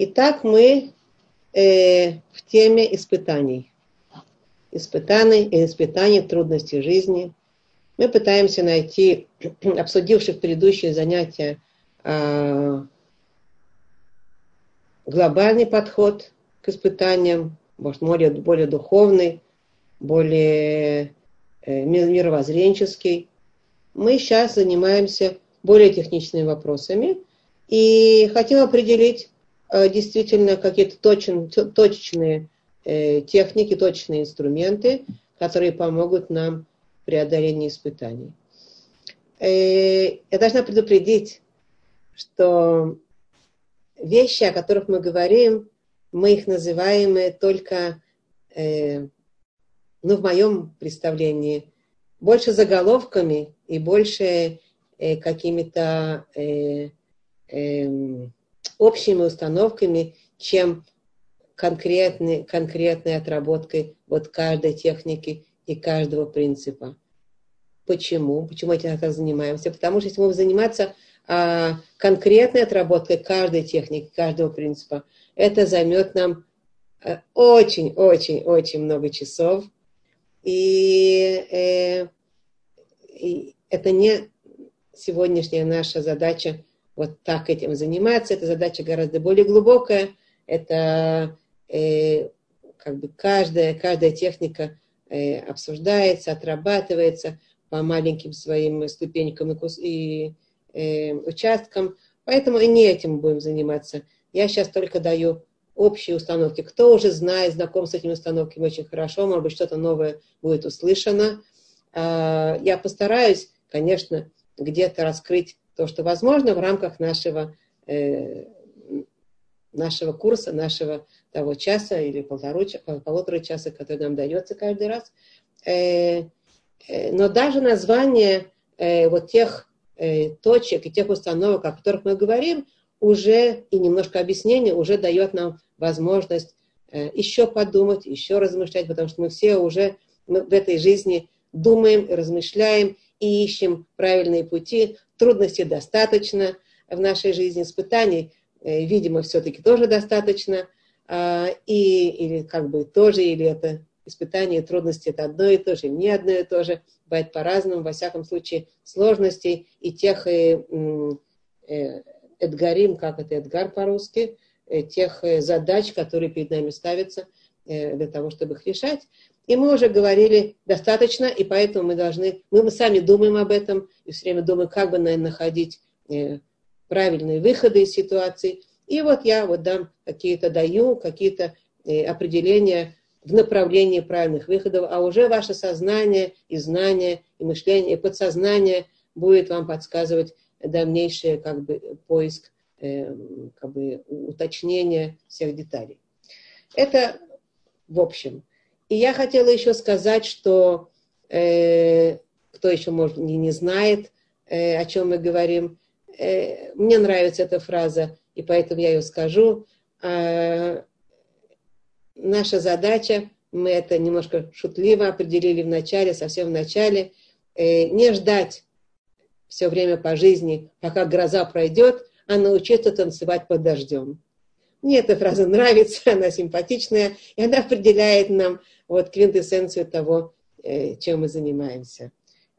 Итак, мы э, в теме испытаний. Испытаний, испытаний, трудностей жизни. Мы пытаемся найти, обсудивших предыдущие занятия, э, глобальный подход к испытаниям, может, более, более духовный, более э, мировоззренческий. Мы сейчас занимаемся более техничными вопросами и хотим определить действительно какие-то точен, точечные э, техники, точечные инструменты, которые помогут нам в преодолении испытаний. Я должна предупредить, что вещи, о которых мы говорим, мы их называем только, э, ну, в моем представлении, больше заголовками и больше э, какими-то э, э, общими установками, чем конкретной, конкретной отработкой вот каждой техники и каждого принципа. Почему? Почему этим так занимаемся? Потому что если мы будем заниматься а, конкретной отработкой каждой техники, каждого принципа, это займет нам очень-очень-очень э, много часов. И, э, и это не сегодняшняя наша задача вот так этим заниматься. Это задача гораздо более глубокая. Это э, как бы каждая, каждая техника э, обсуждается, отрабатывается по маленьким своим ступенькам и, и э, участкам. Поэтому и не этим будем заниматься. Я сейчас только даю общие установки. Кто уже знает, знаком с этими установками очень хорошо, может быть, что-то новое будет услышано. Э, я постараюсь, конечно, где-то раскрыть то, что возможно в рамках нашего, э, нашего курса, нашего того часа или полторы, полутора часа, который нам дается каждый раз. Э, э, но даже название э, вот тех э, точек и тех установок, о которых мы говорим, уже и немножко объяснение уже дает нам возможность э, еще подумать, еще размышлять, потому что мы все уже мы в этой жизни думаем, размышляем и ищем правильные пути. Трудностей достаточно в нашей жизни, испытаний, э, видимо, все-таки тоже достаточно. Э, и, или как бы тоже, или это испытания и трудности это одно и то же, не одно и то же, бывает по-разному, во всяком случае, сложностей и тех э, э, эдгарим, как это эдгар по-русски, э, тех э, задач, которые перед нами ставятся для того, чтобы их решать. И мы уже говорили достаточно, и поэтому мы должны, мы, сами думаем об этом, и все время думаем, как бы, наверное, находить э, правильные выходы из ситуации. И вот я вот дам какие-то, даю какие-то э, определения в направлении правильных выходов, а уже ваше сознание и знание, и мышление, и подсознание будет вам подсказывать дальнейший как бы, поиск, э, как бы, уточнения всех деталей. Это в общем. И я хотела еще сказать, что э, кто еще может не, не знает, э, о чем мы говорим, э, мне нравится эта фраза, и поэтому я ее скажу. Э, наша задача, мы это немножко шутливо определили в начале, совсем в начале, э, не ждать все время по жизни, пока гроза пройдет, а научиться танцевать под дождем. Мне эта фраза нравится, она симпатичная, и она определяет нам вот квинтэссенцию того, э, чем мы занимаемся.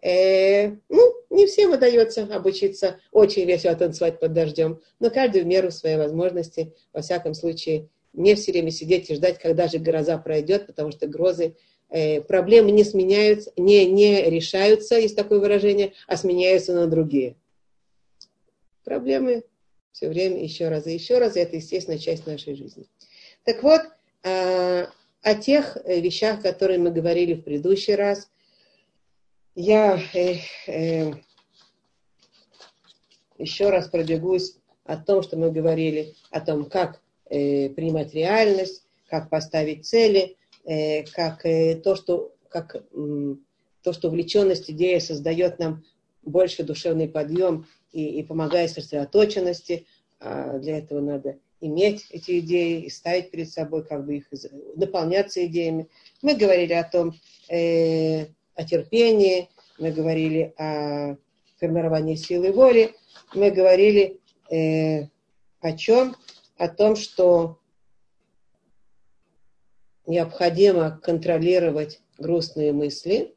Э, ну, не всем удается обучиться очень весело танцевать под дождем, но каждый в меру своей возможности, во всяком случае, не все время сидеть и ждать, когда же гроза пройдет, потому что грозы, э, проблемы не сменяются, не, не решаются, есть такое выражение, а сменяются на другие. Проблемы все время еще раз и еще раз, и это, естественно, часть нашей жизни. Так вот, э, о тех вещах, которые мы говорили в предыдущий раз, я э, э, еще раз пробегусь о том, что мы говорили, о том, как э, принимать реальность, как поставить цели, э, как э, то, что как э, то, что увлеченность идея создает нам больше душевный подъем и, и помогает сосредоточенности. А для этого надо иметь эти идеи и ставить перед собой, как бы их наполняться идеями. Мы говорили о том, э, о терпении, мы говорили о формировании силы воли, мы говорили э, о чем? о том, что необходимо контролировать грустные мысли.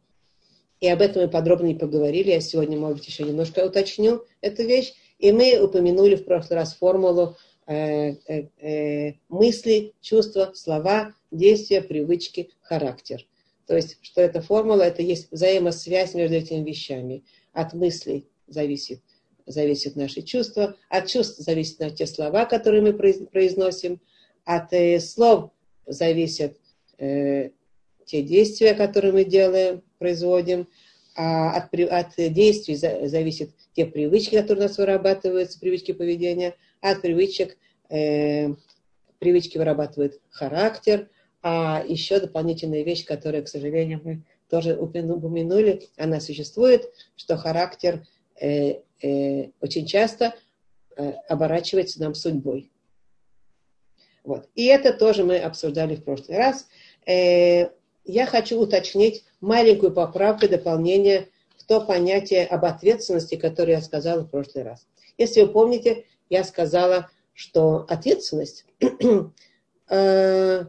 И об этом мы подробно не поговорили. Я сегодня, может быть, еще немножко уточню эту вещь. И мы упомянули в прошлый раз формулу мысли, чувства, слова, действия, привычки, характер. То есть, что эта формула, это есть взаимосвязь между этими вещами. От мыслей зависит, зависит наши чувства, от чувств зависят те слова, которые мы произносим, от э, слов зависят э, те действия, которые мы делаем, производим, а от, от действий зависят те привычки, которые у нас вырабатываются, привычки поведения, от привычек э, привычки вырабатывает характер, а еще дополнительная вещь, которая, к сожалению, мы тоже упомянули, она существует, что характер э, э, очень часто э, оборачивается нам судьбой. Вот. И это тоже мы обсуждали в прошлый раз. Э, я хочу уточнить маленькую поправку, дополнение в то понятие об ответственности, которое я сказала в прошлый раз. Если вы помните, я сказала, что ответственность э,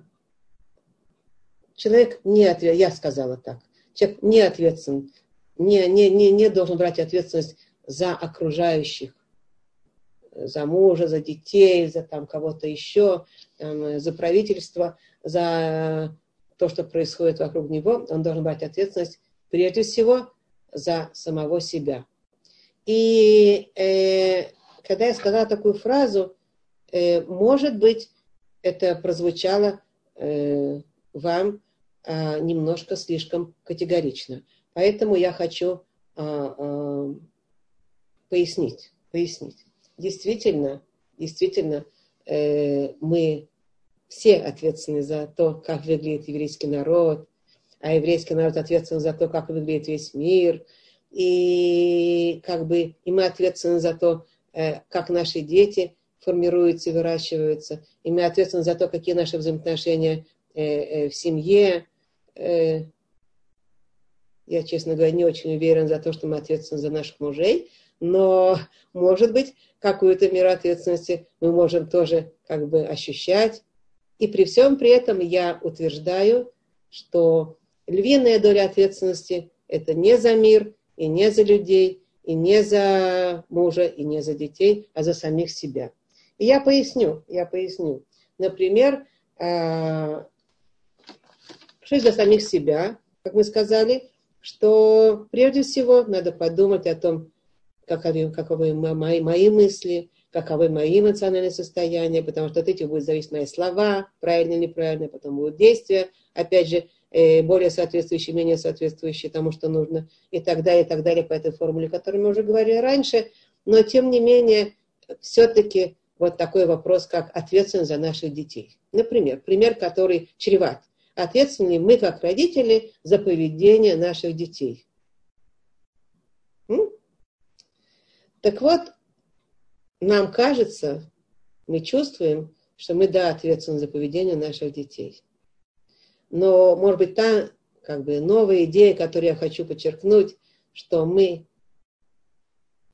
человек не ответственен, я сказала так, человек не ответственен, не, не, не, не должен брать ответственность за окружающих, за мужа, за детей, за там кого-то еще, там, за правительство, за то, что происходит вокруг него, он должен брать ответственность прежде всего за самого себя. И э, когда я сказала такую фразу, э, может быть, это прозвучало э, вам э, немножко слишком категорично. Поэтому я хочу э, э, пояснить, пояснить. Действительно, действительно, э, мы все ответственны за то, как выглядит еврейский народ, а еврейский народ ответственен за то, как выглядит весь мир, и как бы и мы ответственны за то, как наши дети формируются выращиваются, и мы ответственны за то, какие наши взаимоотношения э, в семье. Я, честно говоря, не очень уверен за то, что мы ответственны за наших мужей, но, может быть, какую-то меру ответственности мы можем тоже как бы ощущать. И при всем при этом я утверждаю, что львиная доля ответственности – это не за мир, и не за людей, и не за мужа, и не за детей, а за самих себя. И я поясню, я поясню. Например, а, что для самих себя, как мы сказали, что прежде всего надо подумать о том, каковы, каковы мои, мои мысли, каковы мои эмоциональные состояния, потому что от этих будут зависеть мои слова, правильно или неправильно, потом будут действия, опять же, э, более соответствующие, менее соответствующие тому, что нужно, и так далее, и так далее по этой формуле, о которой мы уже говорили раньше. Но, тем не менее, все-таки вот такой вопрос, как ответственность за наших детей. Например, пример, который чреват. Ответственны мы, как родители, за поведение наших детей. Так вот, нам кажется, мы чувствуем, что мы, да, ответственны за поведение наших детей. Но, может быть, та как бы новая идея, которую я хочу подчеркнуть, что мы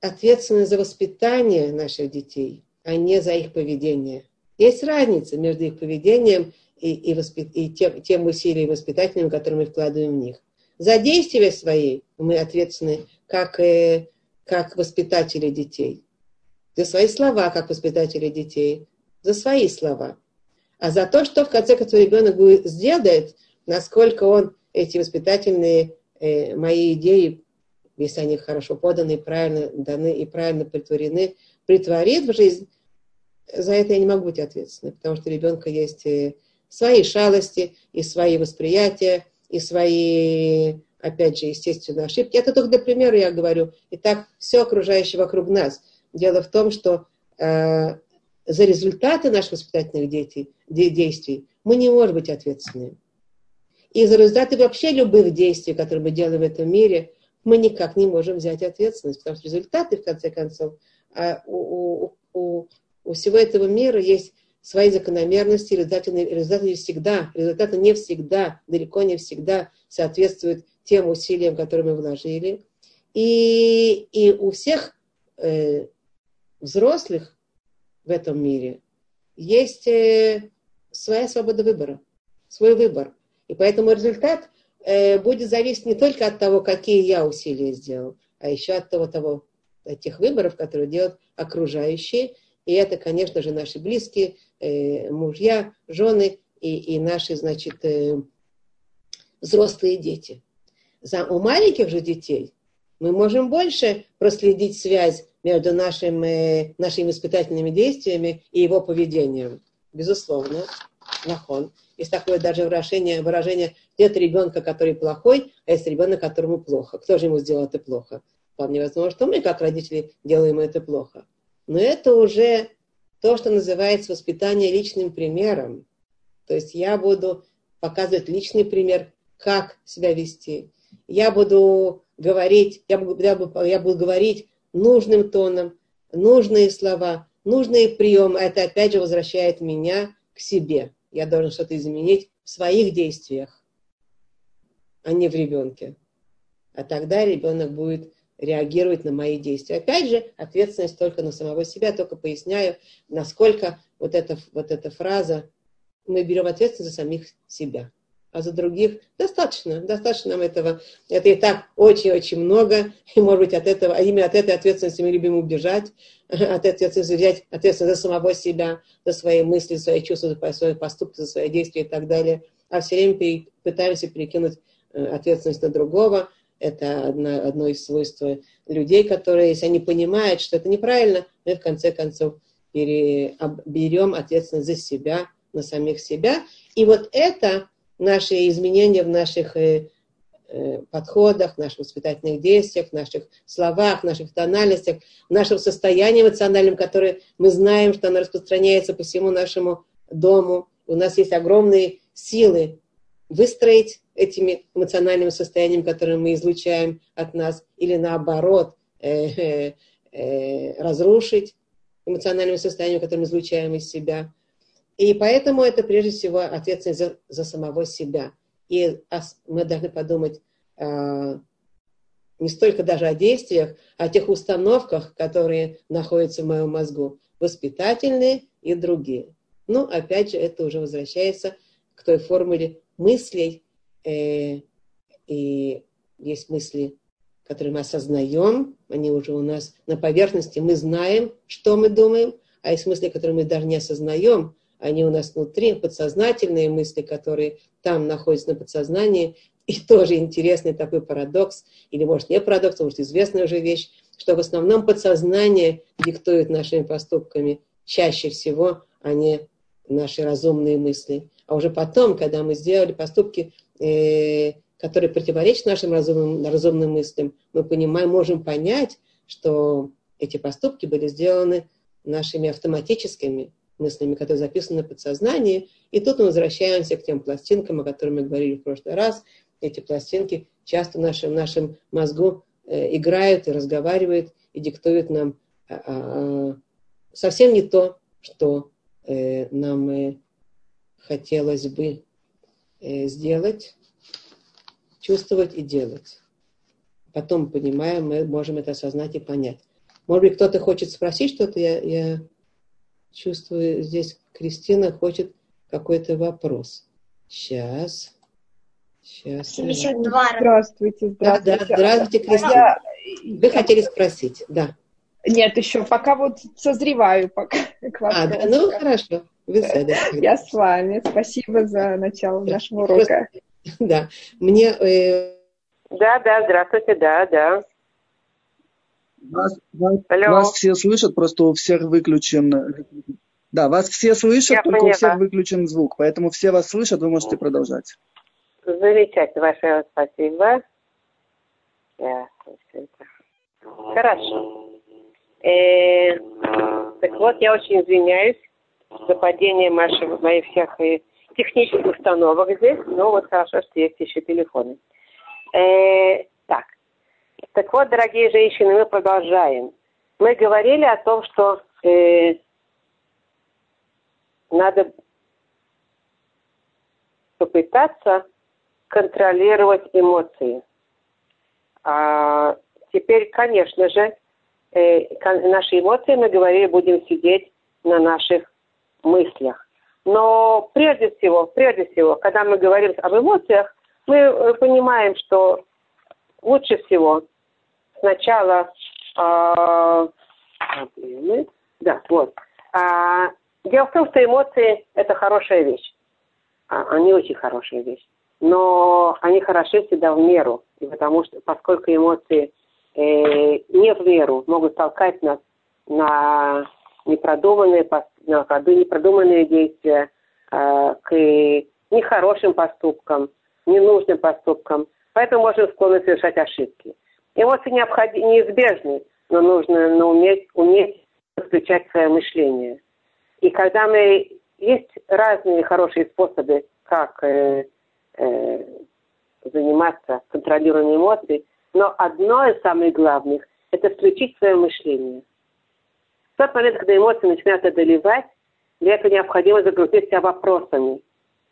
ответственны за воспитание наших детей, а не за их поведение. Есть разница между их поведением и, и, воспит... и тем, тем усилием воспитательным, которые мы вкладываем в них. За действия свои мы ответственны как э, как воспитатели детей, за свои слова, как воспитатели детей, за свои слова. А за то, что в конце концов ребенок будет, сделает, насколько он эти воспитательные э, мои идеи, если они хорошо поданы, правильно даны и правильно притворены, притворит в жизнь, за это я не могу быть ответственной, потому что у ребенка есть э, свои шалости и свои восприятия, и свои опять же, естественно, ошибки. Это только для примера я говорю. И так все окружающее вокруг нас. Дело в том, что э, за результаты наших воспитательных детей, де, действий мы не можем быть ответственны. И за результаты вообще любых действий, которые мы делаем в этом мире, мы никак не можем взять ответственность, потому что результаты, в конце концов, а у, у, у, у всего этого мира есть свои закономерности, результаты, результаты не всегда, результаты не всегда, далеко не всегда соответствуют тем усилиям, которые мы вложили. И, и у всех э, взрослых в этом мире есть э, своя свобода выбора, свой выбор. И поэтому результат э, будет зависеть не только от того, какие я усилия сделал, а еще от того, того тех выборов, которые делают окружающие. И это, конечно же, наши близкие, э, мужья, жены и, и наши, значит, взрослые дети. За, у маленьких же детей мы можем больше проследить связь между нашим, э, нашими испытательными действиями и его поведением. Безусловно, нахон. Есть такое даже выражение, выражение нет ребенка, который плохой, а есть ребенок, которому плохо. Кто же ему сделал это плохо? Вполне возможно, что мы, как родители, делаем это плохо. Но это уже то, что называется воспитание личным примером. То есть я буду показывать личный пример, как себя вести. Я буду говорить, я буду, я буду, я буду говорить нужным тоном, нужные слова, нужные приемы. Это опять же возвращает меня к себе. Я должен что-то изменить в своих действиях, а не в ребенке. А тогда ребенок будет реагировать на мои действия. Опять же, ответственность только на самого себя, только поясняю, насколько вот эта, вот эта фраза, мы берем ответственность за самих себя а за других достаточно, достаточно нам этого. Это и так очень-очень много, и, может быть, от этого, а именно от этой ответственности мы любим убежать, от этой ответственности взять ответственность за самого себя, за свои мысли, за свои чувства, за свои поступки, за свои действия и так далее, а все время пытаемся перекинуть э, ответственность на другого. Это одно, одно из свойств людей, которые, если они понимают, что это неправильно, мы в конце концов пере, берем ответственность за себя, на самих себя. И вот это наши изменения в наших э, э, подходах, наших воспитательных действиях, наших словах, наших тональностях, нашем состоянии эмоциональном, которое мы знаем, что оно распространяется по всему нашему дому. У нас есть огромные силы выстроить этими эмоциональными состояниями, которые мы излучаем от нас, или наоборот, э, разрушить эмоциональным состоянием, которое мы излучаем из себя. И поэтому это прежде всего ответственность за, за самого себя. И мы должны подумать э, не столько даже о действиях, а о тех установках, которые находятся в моем мозгу, воспитательные и другие. Ну, опять же, это уже возвращается к той формуле мыслей. Э, и есть мысли, которые мы осознаем, они уже у нас на поверхности, мы знаем, что мы думаем, а есть мысли, которые мы даже не осознаем, они у нас внутри, подсознательные мысли, которые там находятся на подсознании. И тоже интересный такой парадокс, или может не парадокс, а может известная уже вещь, что в основном подсознание диктует нашими поступками чаще всего, а не наши разумные мысли. А уже потом, когда мы сделали поступки, э, которые противоречат нашим разумным, разумным мыслям, мы понимаем, можем понять, что эти поступки были сделаны нашими автоматическими мыслями, которые записаны на подсознании. И тут мы возвращаемся к тем пластинкам, о которых мы говорили в прошлый раз. Эти пластинки часто в нашем, нашем мозгу э, играют и разговаривают, и диктуют нам э, э, совсем не то, что э, нам э, хотелось бы э, сделать, чувствовать и делать. Потом, понимаем, мы можем это осознать и понять. Может быть, кто-то хочет спросить что-то, я, я чувствую, здесь Кристина хочет какой-то вопрос. Сейчас. Сейчас. 72. Здравствуйте, здравствуйте. Да, да, здравствуйте, Кристина. Я... Вы хотели спросить, да. Нет, еще пока вот созреваю пока к А, да, ну хорошо. Вы Я с вами. Спасибо за начало нашего урока. Да, мне... Э... Да, да, здравствуйте, да, да. Вас, вас, вас все слышат, просто у всех выключен... Да, вас все слышат, Я только поняла. у всех выключен звук, поэтому все вас слышат, вы можете продолжать. Замечательно, большое спасибо. Хорошо. Э, так вот, я очень извиняюсь за падение моих, моих всех технических установок здесь, но вот хорошо, что есть еще телефоны. Э, так, вот, дорогие женщины, мы продолжаем. Мы говорили о том, что э, надо попытаться контролировать эмоции. А теперь, конечно же, э, наши эмоции, мы говорили, будем сидеть на наших мыслях. Но прежде всего, прежде всего, когда мы говорим об эмоциях, мы э, понимаем, что лучше всего сначала э, да, вот. А, дело в том, что эмоции – это хорошая вещь. А, они очень хорошая вещь. Но они хороши всегда в меру. И потому что, поскольку эмоции э, не в меру могут толкать нас на непродуманные, на непродуманные действия, э, к нехорошим поступкам, ненужным поступкам. Поэтому можем склонны совершать ошибки. Эмоции необходи, неизбежны, но нужно но уметь, уметь включать свое мышление. И когда мы... Есть разные хорошие способы, как э, э, заниматься контролированием эмоций, но одно из самых главных – это включить свое мышление. В тот момент, когда эмоции начинают одолевать, для этого необходимо загрузить себя вопросами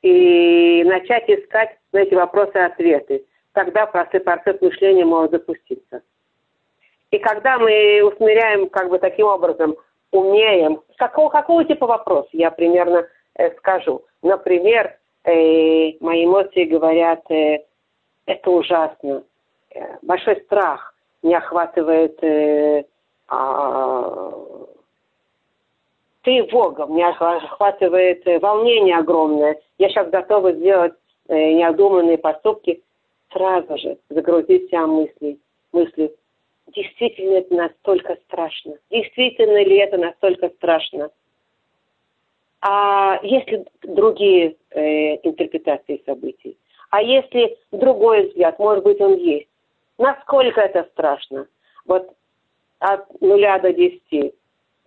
и начать искать на эти вопросы ответы. Тогда процесс мышления может запуститься. И когда мы усмиряем как бы таким образом, умеем, какого, какого типа вопрос, я примерно э, скажу. Например, э, мои эмоции говорят, э, это ужасно, э, большой страх не охватывает э, э, тревога, меня охватывает э, волнение огромное. Я сейчас готова сделать э, необдуманные поступки. Сразу же загрузить себя мысли, мысли действительно это настолько страшно? Действительно ли это настолько страшно? А если другие э, интерпретации событий? А если другой взгляд, может быть, он есть? Насколько это страшно? Вот от нуля до десяти,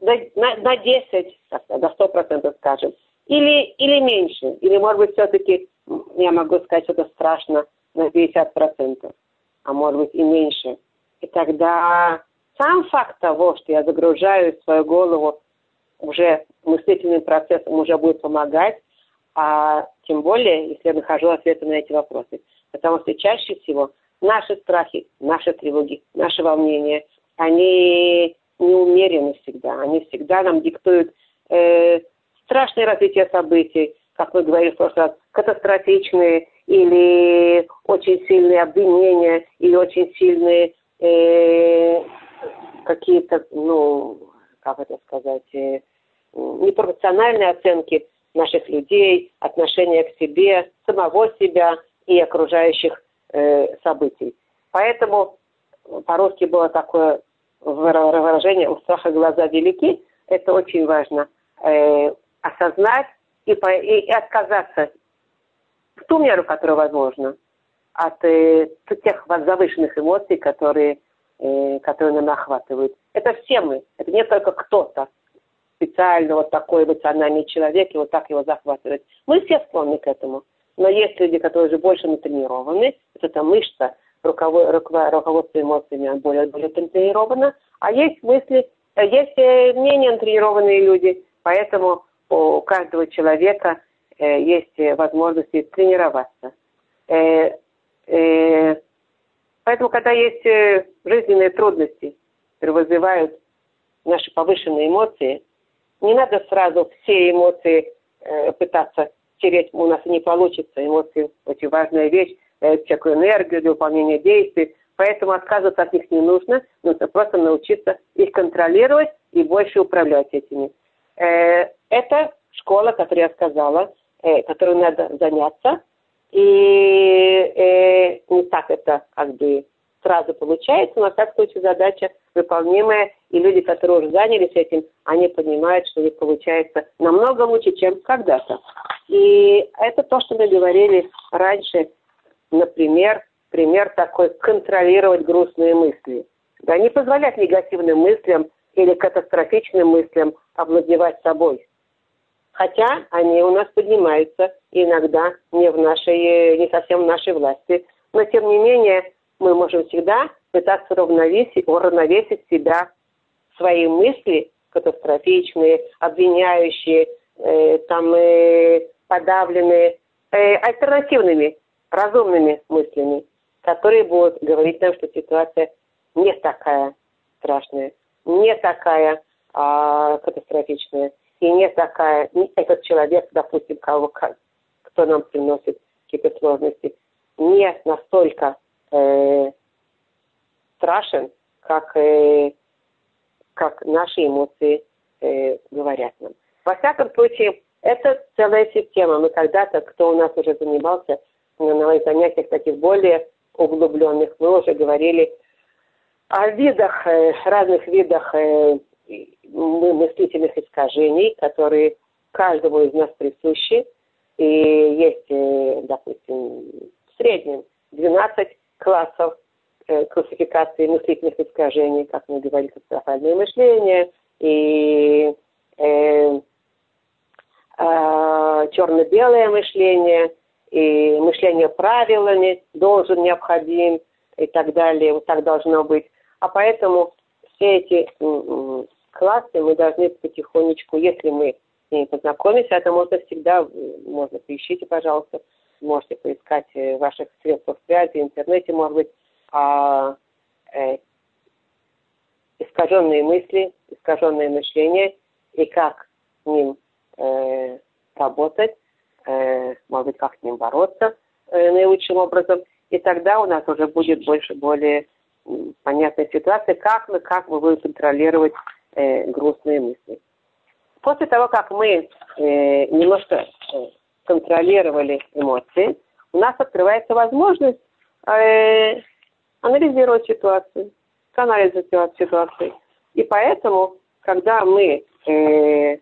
до, на, на десять, до сто процентов скажем, или, или меньше, или, может быть, все-таки я могу сказать, что это страшно на 50 процентов, а может быть и меньше – и тогда сам факт того, что я загружаю свою голову уже мыслительным процессом, уже будет помогать, а тем более, если я нахожу ответы на эти вопросы. Потому что чаще всего наши страхи, наши тревоги, наши волнения, они неумерены всегда. Они всегда нам диктуют э, страшное развитие событий, как мы говорили в прошлый раз, катастрофичные или очень сильные обвинения, или очень сильные э, какие-то, ну, как это сказать, э, непропорциональные оценки наших людей, отношения к себе, самого себя и окружающих э, событий. Поэтому по-русски было такое выражение «у страха глаза велики». Это очень важно. Э, осознать и, по, и, и отказаться в ту меру, которая возможна, от э, тех завышенных эмоций, которые, э, которые нас охватывают. Это все мы, это не только кто-то специально вот такой эмоциональный человек, и вот так его захватывает. Мы все склонны к этому. Но есть люди, которые уже больше натренированы, это эта мышца, руководство эмоциями более, более тренировано, а есть мысли, э, есть э, менее натренированные люди, поэтому у каждого человека есть возможности тренироваться. Э, поэтому, когда есть э, жизненные трудности, которые вызывают наши повышенные эмоции, не надо сразу все эмоции э, пытаться тереть, у нас не получится. Эмоции очень важная вещь, всякую энергию для выполнения действий. Поэтому отказываться от них не нужно, нужно просто научиться их контролировать и больше управлять этими. Это школа, которую я сказала, которую надо заняться, и э, не так это как бы сразу получается, но так случае задача выполнимая, и люди, которые уже занялись этим, они понимают, что у них получается намного лучше, чем когда-то. И это то, что мы говорили раньше, например, пример такой, контролировать грустные мысли. Да, не позволять негативным мыслям или катастрофичным мыслям овладевать собой. Хотя они у нас поднимаются иногда не в нашей, не совсем в нашей власти. Но тем не менее мы можем всегда пытаться равновесить, уравновесить себя, свои мысли катастрофичные, обвиняющие, э, там, э, подавленные, э, альтернативными, разумными мыслями, которые будут говорить нам, что ситуация не такая страшная, не такая а, катастрофичная. И не такая, не этот человек, допустим, кого, кто нам приносит какие-то сложности, не настолько э, страшен, как, э, как наши эмоции э, говорят нам. Во всяком случае, это целая система. Мы когда-то, кто у нас уже занимался на моих занятиях таких более углубленных, мы уже говорили о видах, э, разных видах э, мыслительных искажений, которые каждому из нас присущи. И есть, э, допустим, в среднем 12 классов классификации мыслительных искажений, как мы говорили, катастрофальное мышление и э, э, черно-белое мышление, и мышление правилами должен, необходим и так далее. Вот так должно быть. А поэтому все эти классы мы должны потихонечку, если мы с ними познакомимся, это можно всегда, можно поищите, пожалуйста, можете поискать в ваших средствах связи, в интернете, может быть, а, э, искаженные мысли, искаженное мышление и как с ним э, работать, э, может быть, как с ним бороться э, наилучшим образом. И тогда у нас уже будет больше, более понятная ситуация, как мы, как мы будем контролировать э, грустные мысли. После того, как мы э, немножко э, контролировали эмоции, у нас открывается возможность э, анализировать ситуацию, к ситуации. И поэтому, когда мы э,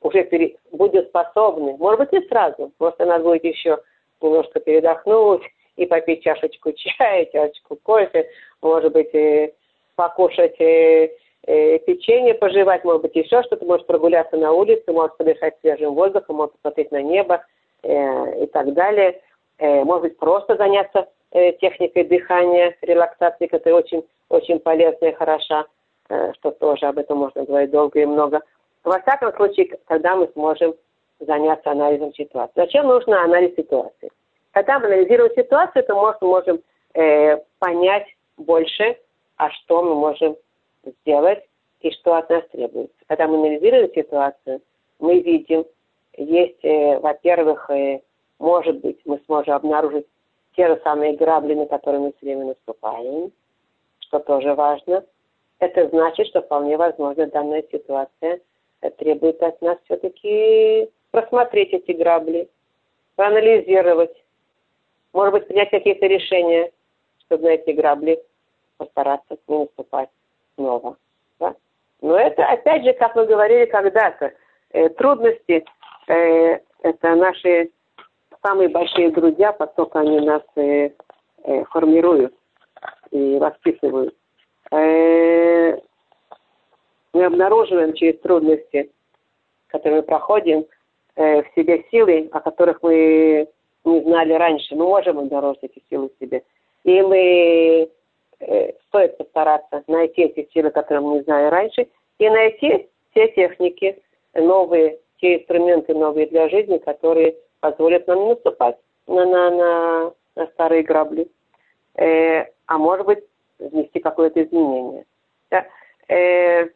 уже пере, будем способны, может быть, не сразу, просто надо будет еще немножко передохнуть и попить чашечку чая, чашечку кофе, может быть, э, покушать э, э, печенье, пожевать, может быть, еще что-то, может прогуляться на улице, может подышать свежим воздухом, может посмотреть на небо э, и так далее. Э, может быть, просто заняться э, техникой дыхания, релаксации, которая очень, очень полезная и хороша, э, что тоже об этом можно говорить долго и много. Во всяком случае, когда мы сможем заняться анализом ситуации. Зачем нужно анализ ситуации? Когда мы анализируем ситуацию, то мы можем э, понять больше, а что мы можем сделать и что от нас требуется. Когда мы анализируем ситуацию, мы видим, есть, э, во-первых, э, может быть, мы сможем обнаружить те же самые грабли, на которые мы все время наступаем, что тоже важно. Это значит, что вполне возможно данная ситуация требует от нас все-таки просмотреть эти грабли, проанализировать, может быть, принять какие-то решения, чтобы на эти грабли постараться не наступать снова. Да? Но это, опять же, как мы говорили когда-то, э, трудности э, это наши самые большие друзья, поскольку они нас э, э, формируют и воспитывают. Э, мы обнаруживаем через трудности, которые мы проходим, э, в себе силы, о которых мы не знали раньше. Мы можем обнаружить эти силы в себе. И мы стоит постараться найти эти силы, которые мы не знали раньше, и найти те техники новые, те инструменты новые для жизни, которые позволят нам наступать на, на, на, на старые грабли. Э, а может быть, внести какое-то изменение. Да? Э,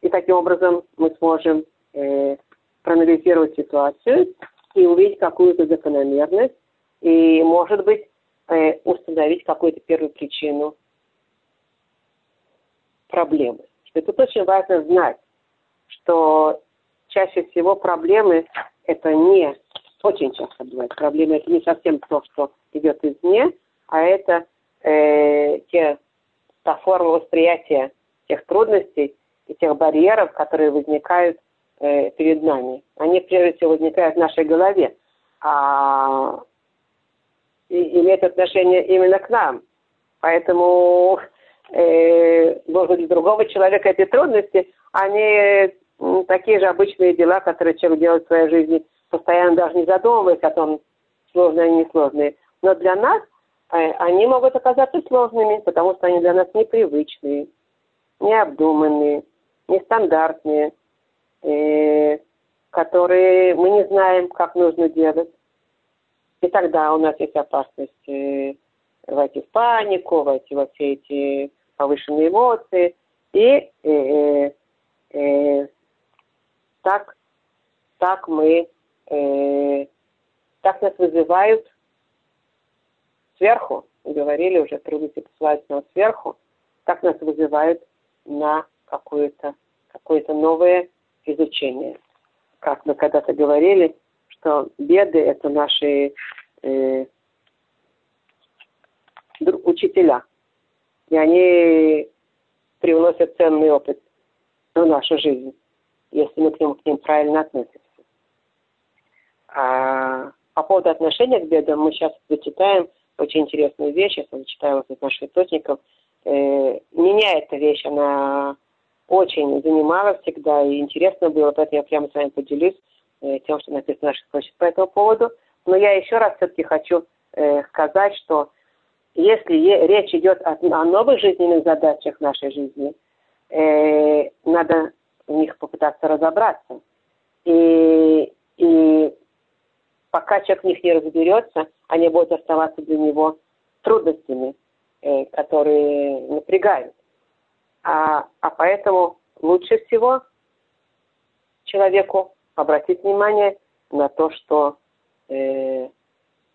и таким образом мы сможем э, проанализировать ситуацию и увидеть какую-то закономерность и, может быть, э, установить какую-то первую причину проблемы. И тут очень важно знать, что чаще всего проблемы это не, очень часто бывает, проблемы это не совсем то, что идет извне, а это э, те, та форма восприятия тех трудностей и тех барьеров, которые возникают э, перед нами. Они прежде всего возникают в нашей голове, а и, имеют отношение именно к нам. Поэтому, э, может быть, другого человека эти трудности, они такие же обычные дела, которые человек делает в своей жизни, постоянно даже не задумываясь о том, сложные они несложные. Но для нас э, они могут оказаться сложными, потому что они для нас непривычные, необдуманные, нестандартные, э, которые мы не знаем, как нужно делать. И тогда у нас есть опасность э, войти в панику, войти во все эти повышенные эмоции и э, э, так, так мы, э, так нас вызывают сверху, говорили уже, трудности посылают нас сверху, так нас вызывают на какое-то какое новое изучение. Как мы когда-то говорили, что беды – это наши э, учителя. И они привносят ценный опыт в нашу жизнь, если мы к ним, к ним правильно относимся. А по поводу отношения к бедам мы сейчас зачитаем очень интересную вещь, я зачитаю вот из наших источников. Э, меня эта вещь, она очень занимала всегда и интересно было, поэтому я прямо с вами поделюсь тем, что написано в наших источниках по этому поводу. Но я еще раз все-таки хочу э, сказать, что если речь идет о, новых жизненных задачах нашей жизни, э, надо в них попытаться разобраться. И, и пока человек в них не разберется, они будут оставаться для него трудностями, э, которые напрягают. А, а поэтому лучше всего человеку обратить внимание на то, что э,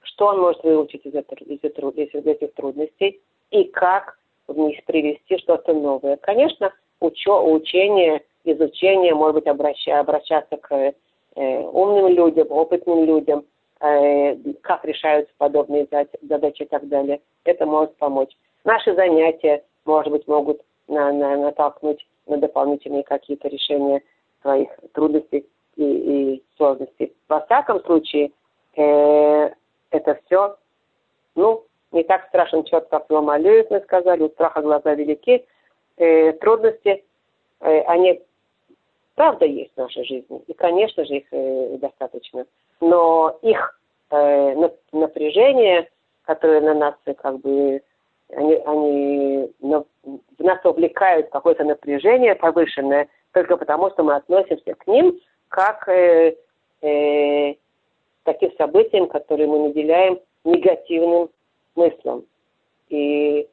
что он может выучить из, этих, из, этих трудностей и как в них привести что-то новое. Конечно, учё, учение, изучение, может быть, обраща, обращаться к э, умным людям, опытным людям, э, как решаются подобные задачи и так далее. Это может помочь. Наши занятия, может быть, могут на, на, натолкнуть на дополнительные какие-то решения своих трудностей и, и сложностей. Во всяком случае, э, это все, ну, не так страшен черт, как его мы сказали, у страха глаза велики. Э, трудности, э, они правда есть в нашей жизни, и, конечно же, их э, достаточно. Но их э, напряжение, которое на нас э, как бы они, они в нас увлекают какое-то напряжение повышенное только потому, что мы относимся к ним как э, э, таким событиям, которые мы наделяем негативным смыслом. И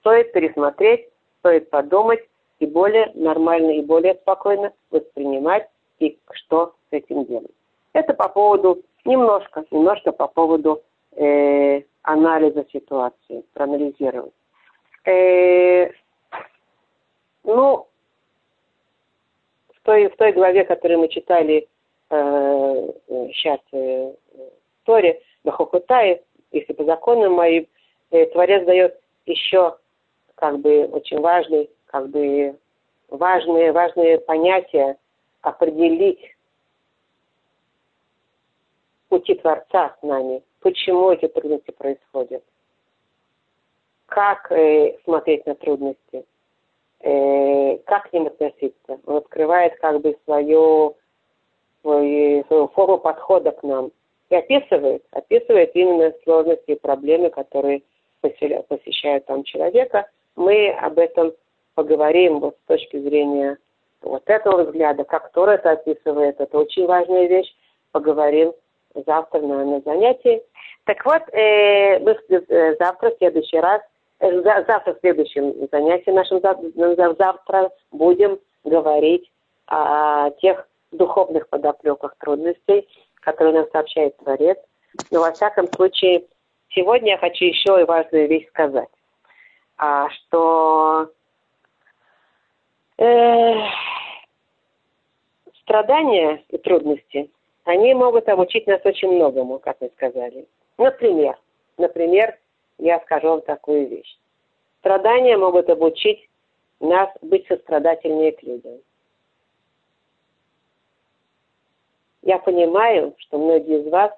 стоит пересмотреть, стоит подумать и более нормально и более спокойно воспринимать и что с этим делать. Это по поводу, немножко, немножко по поводу э, анализа ситуации, проанализировать. Э, ну, той, в той главе, которую мы читали э, сейчас э, в Торе, Бахокутай, если по законам моим, э, Творец дает еще как бы очень важный, как бы важные, важные понятия определить пути Творца с нами, почему эти трудности происходят, как э, смотреть на трудности, э, как к ним относиться. Он открывает как бы свою свою, свою форму подхода к нам и описывает, описывает именно сложности и проблемы, которые посещают там человека. Мы об этом поговорим вот с точки зрения вот этого взгляда, как Тор это описывает, это очень важная вещь, поговорим завтра на, на занятии. Так вот, э, мы э, завтра, в следующий раз, завтра в следующем занятии нашем завтра будем говорить о тех духовных подоплеках трудностей, которые нам сообщает Творец. Но во всяком случае, сегодня я хочу еще и важную вещь сказать, а, что э, страдания и трудности, они могут обучить нас очень многому, как мы сказали. Например, например, я скажу вам такую вещь. Страдания могут обучить нас быть сострадательнее к людям. Я понимаю, что многие из вас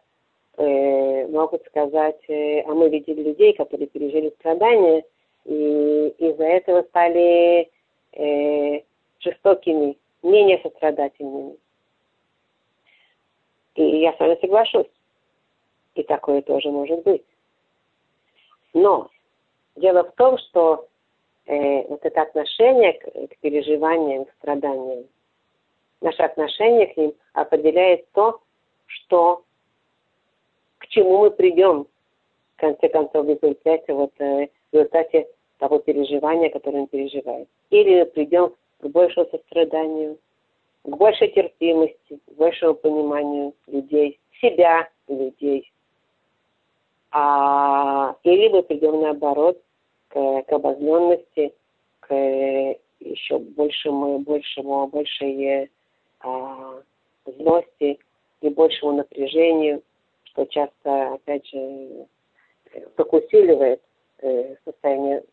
э, могут сказать, э, а мы видели людей, которые пережили страдания, и из-за этого стали э, жестокими, менее сострадательными. И я с вами соглашусь. И такое тоже может быть. Но дело в том, что э, вот это отношение к, к переживаниям, к страданиям, наше отношение к ним определяет то, что к чему мы придем, в конце концов, в результате, вот, э, в результате того переживания, которое мы переживаем. Или мы придем к большему состраданию, к большей терпимости, к большему пониманию людей, себя людей. А, или мы придем наоборот к, к обозленности, к еще большему, большему, большей а, злости и большему напряжению, что часто, опять же, только усиливает э, состояние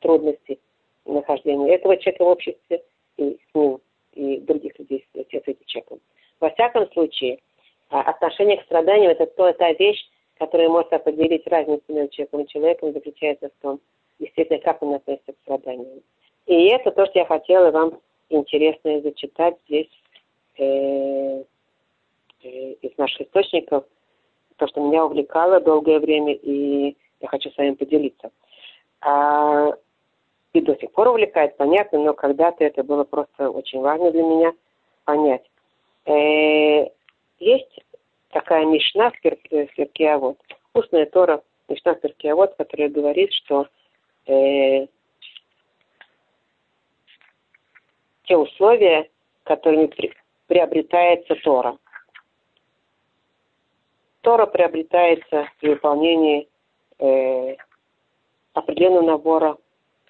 трудностей нахождения этого человека в обществе и с ним, и других людей с, этим человеком. Во всяком случае, а, отношение к страданию – это то, та вещь, которая может определить разницу между человеком и человеком, заключается в том, действительно, как он относится к страданию. И это то, что я хотела вам интересное зачитать здесь э, э, из наших источников, то, что меня увлекало долгое время, и я хочу с вами поделиться. А, и до сих пор увлекает, понятно, но когда-то это было просто очень важно для меня понять. Э, есть такая мишна в Перкеавод, устная Тора, мишна в Перкеавод, которая говорит, что э, те условия, которыми при, приобретается Тора. Тора приобретается при выполнении э, определенного набора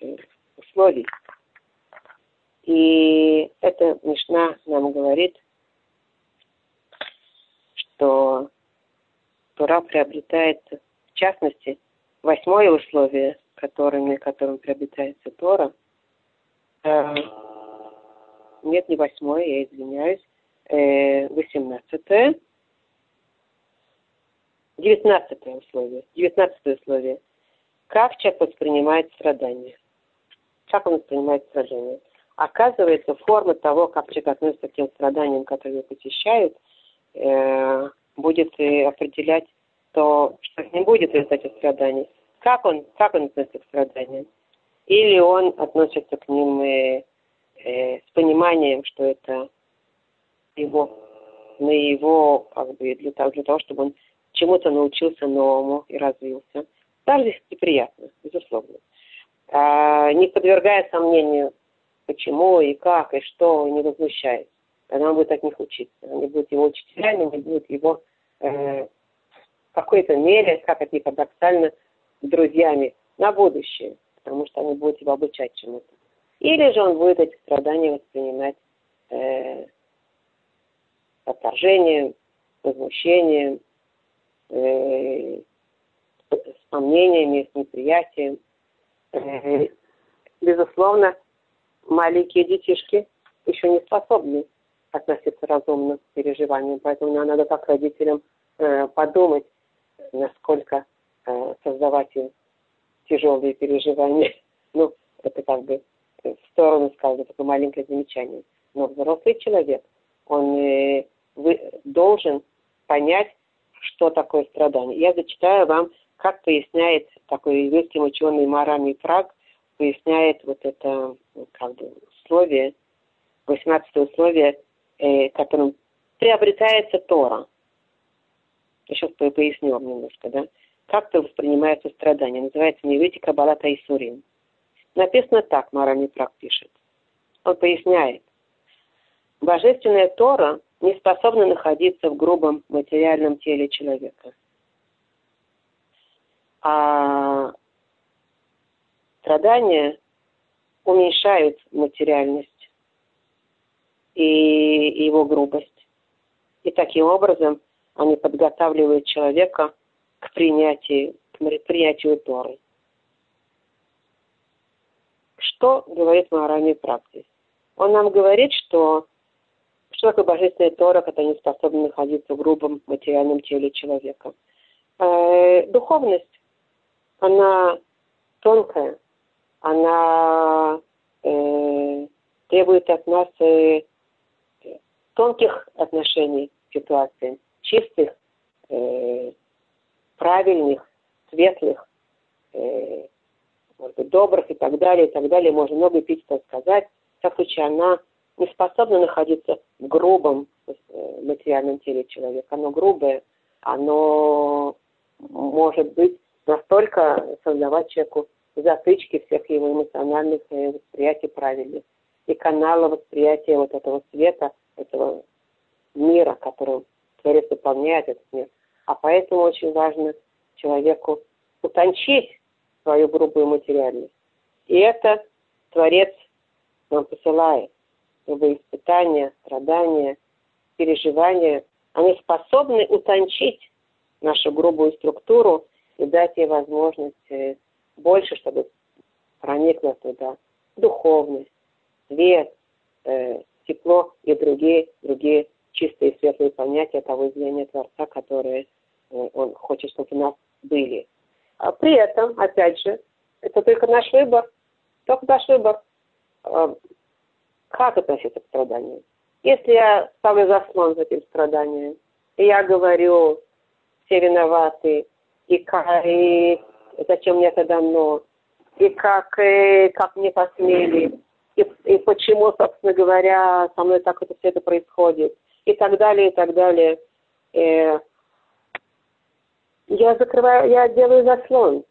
э, условий. И эта Мишна нам говорит, что Тора приобретается, в частности, восьмое условие, которыми, которым приобретается Тора, э, нет, не восьмое, я извиняюсь, э, восемнадцатое, девятнадцатое условие, девятнадцатое условие. Как человек воспринимает страдания? Как он воспринимает страдания? Оказывается, форма того, как человек относится к тем страданиям, которые его посещают, э, будет определять то, что не будет результате страданий. Как он, как он относится к страданиям? Или он относится к ним э, э, с пониманием, что это его, на его, как бы, для того, для того, чтобы он чему-то научился новому и развился. Если неприятно, безусловно. А, не подвергая сомнению, почему и как, и что, не возмущаясь. Он будет от них учиться. Они будут его учителями, они будут его э, в какой-то мере, как это не парадоксально, друзьями на будущее, потому что они будут его обучать чему-то. Или же он будет эти страдания воспринимать э, отторжением, возмущением, э, с сомнениями, с неприятием. Э, безусловно, маленькие детишки еще не способны относиться разумно к переживаниям, поэтому нам надо как родителям э, подумать, насколько э, создавать им тяжелые переживания. Ну, это как бы в сторону сказано такое маленькое замечание. Но взрослый человек, он э, должен понять, что такое страдание. Я зачитаю вам, как поясняет такой еврейский ученый Марами Праг, поясняет вот это как бы условие, 18 условие, которым приобретается Тора. Я сейчас поясню вам немножко, да. Как это воспринимается страдание. Называется Невитика Балата Исурин. Написано так, Марами Прак пишет. Он поясняет. Божественная Тора не способна находиться в грубом материальном теле человека. А страдания уменьшают материальность и его грубость. И таким образом они подготавливают человека к принятию, к принятию Торы. Что говорит Маорани практик? Он нам говорит, что что такое божественная Тора, когда не способна находиться в грубом материальном теле человека. Э, духовность, она тонкая, она э, требует от нас э, тонких отношений к ситуации, чистых, э, правильных, светлых, э, может быть, добрых и так далее, и так далее. Можно много эпитетов сказать. В всяком случае, она не способна находиться в грубом э, материальном теле человека. Оно грубое, оно может быть настолько создавать человеку затычки всех его эмоциональных восприятий правильных. И канала восприятия вот этого света, этого мира, который Творец выполняет этот мир. А поэтому очень важно человеку утончить свою грубую материальность. И это Творец нам посылает, чтобы испытания, страдания, переживания, они способны утончить нашу грубую структуру и дать ей возможность э, больше, чтобы проникла туда духовность, свет, э, тепло и другие, другие чистые светлые понятия того изменения Творца, которые э, он хочет, чтобы у нас были. А при этом, опять же, это только наш выбор, только наш выбор, э, как относиться к страданию. Если я ставлю заслон за этим страданием, и я говорю, все виноваты, и, и зачем мне это дано, и как, и как мне посмели, и, и почему, собственно говоря, со мной так это все это происходит, и так далее, и так далее. Э, я закрываю, я делаю заслон.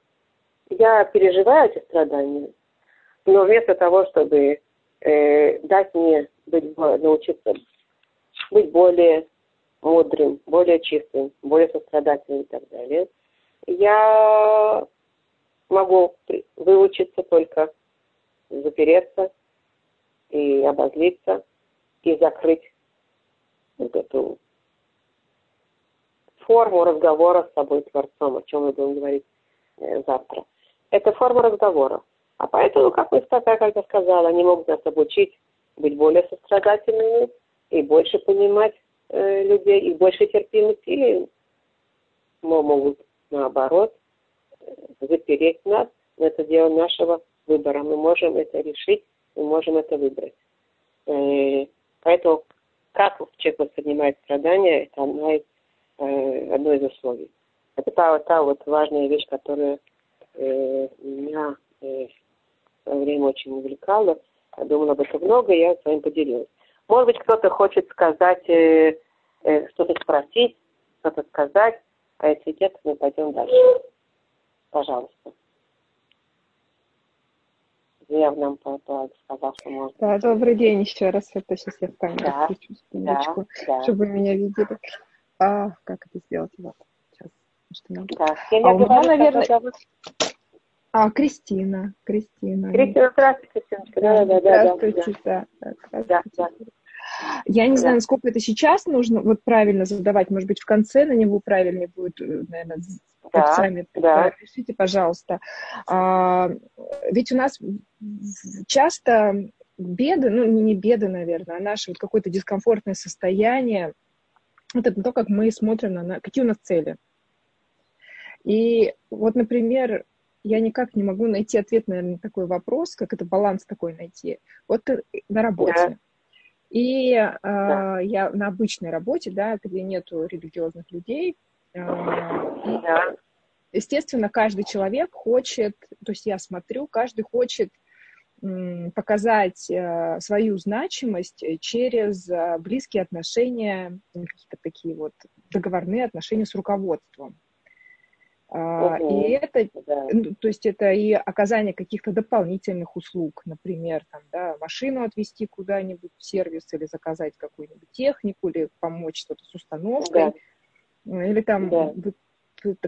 Я переживаю эти страдания, но вместо того, чтобы э, дать мне быть, научиться быть более мудрым, более чистым, более сострадательным и так далее, я могу выучиться только запереться и обозлиться и закрыть вот эту форму разговора с собой Творцом, о чем мы будем говорить э, завтра. Это форма разговора. А поэтому, как мы как я сказала, они могут нас обучить быть более сострадательными и больше понимать э, людей, и больше терпимости, или могут наоборот э, запереть нас, но это дело нашего выбора. Мы можем это решить, мы можем это выбрать. Э, поэтому как человек воспринимает страдания, это одна из, э, одно из условий. Это та, та вот важная вещь, которая э, меня э, в время очень увлекала. Я думала об этом много, и я с вами поделилась. Может быть, кто-то хочет сказать, э, э, что-то спросить, что-то сказать, а если нет, мы пойдем дальше. Пожалуйста. Зев нам сказал, что можно. Да, добрый день еще раз. Это сейчас я в камеру да, включу секундочку, да, чтобы вы меня видели. А, как это сделать? Вот, сейчас. Что нам... Да, я а у меня, наверное... А, Кристина. Кристина. Кристина, здравствуйте, Кристиночка. Да, да, да. Здравствуйте, да. да. да, да, да. Я не знаю, насколько это сейчас нужно вот правильно задавать. Может быть, в конце на него правильнее будет, э, наверное, да, сами. Да. Пишите, пожалуйста. А, ведь у нас часто беды, ну, не беды, наверное, а наше вот какое-то дискомфортное состояние, это то, как мы смотрим на, какие у нас цели. И вот, например, я никак не могу найти ответ, наверное, на такой вопрос, как это баланс такой найти. Вот на работе. Да. И э, да. я на обычной работе, да, где нету религиозных людей. Э, да. Естественно, каждый человек хочет, то есть я смотрю, каждый хочет м, показать э, свою значимость через э, близкие отношения, какие-то такие вот договорные отношения с руководством. Uh-huh. И это, да. Ну, то есть это и оказание каких-то дополнительных услуг, например, там, да, машину отвезти куда-нибудь в сервис или заказать какую-нибудь технику, или помочь что-то с установкой, да. или там да.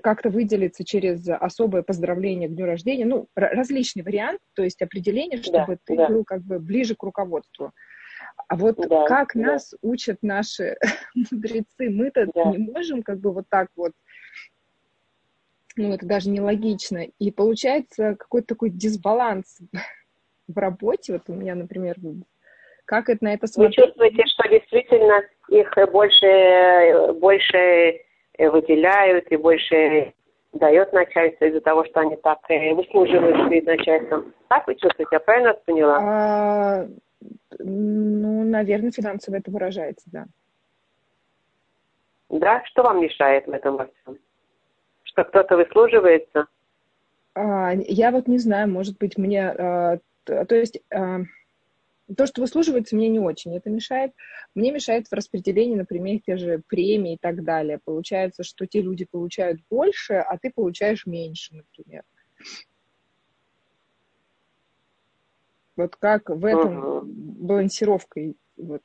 как-то выделиться через особое поздравление к дню рождения, ну, различный вариант, то есть определение, чтобы да, ты да. был как бы ближе к руководству. А вот да, как да. нас учат наши мудрецы, мы-то да. не можем как бы вот так вот ну, это даже нелогично. И получается какой-то такой дисбаланс в работе. Вот у меня, например, как это на это смотреть? Вы чувствуете, что действительно их больше, больше выделяют и больше дает начальство из-за того, что они так выслуживают перед начальством. Так вы чувствуете? Я правильно поняла? А, ну, наверное, финансово это выражается, да. Да? Что вам мешает в этом во всем? Что кто-то выслуживается? А, я вот не знаю, может быть, мне... А, то есть а, то, что выслуживается, мне не очень это мешает. Мне мешает в распределении, например, те же премии и так далее. Получается, что те люди получают больше, а ты получаешь меньше, например. Вот как в этом угу. балансировка вот.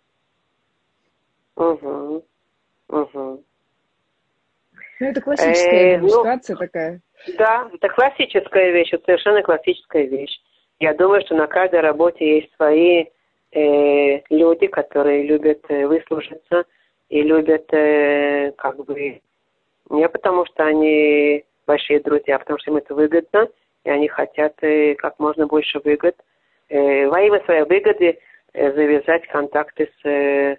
Угу. Угу. Ну, это классическая э, ну, такая. Да, это классическая вещь, это совершенно классическая вещь. Я думаю, что на каждой работе есть свои э, люди, которые любят э, выслужиться и любят э, как бы не потому, что они большие друзья, а потому что им это выгодно, и они хотят э, как можно больше выгод. Э, во имя своей выгоды э, завязать контакты с э,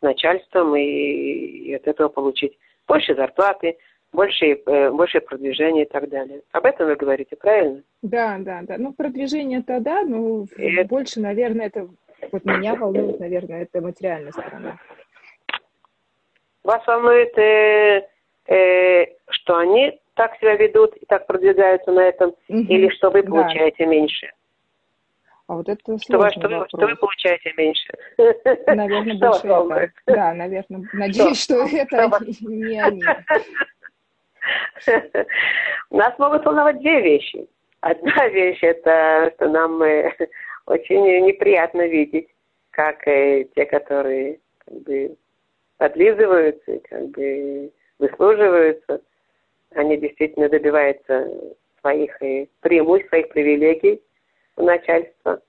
начальством и, и от этого получить больше зарплаты, больше, э, больше продвижения и так далее. Об этом вы говорите, правильно? Да, да, да. Ну, продвижение-то да, но и больше, наверное, это вот меня волнует, наверное, это материальная сторона. Вас волнует, э, э, что они так себя ведут и так продвигаются на этом, угу. или что вы получаете да. меньше? А вот это что, вы, что, вы, что вы получаете меньше? Наверное, больше это. Да, наверное. Надеюсь, что, что это не они. Нас могут волновать две вещи. Одна вещь это, что нам э, очень неприятно видеть, как э, те, которые как бы подлизываются, как бы выслуживаются, они действительно добиваются своих э, преимуществ, своих привилегий начальства.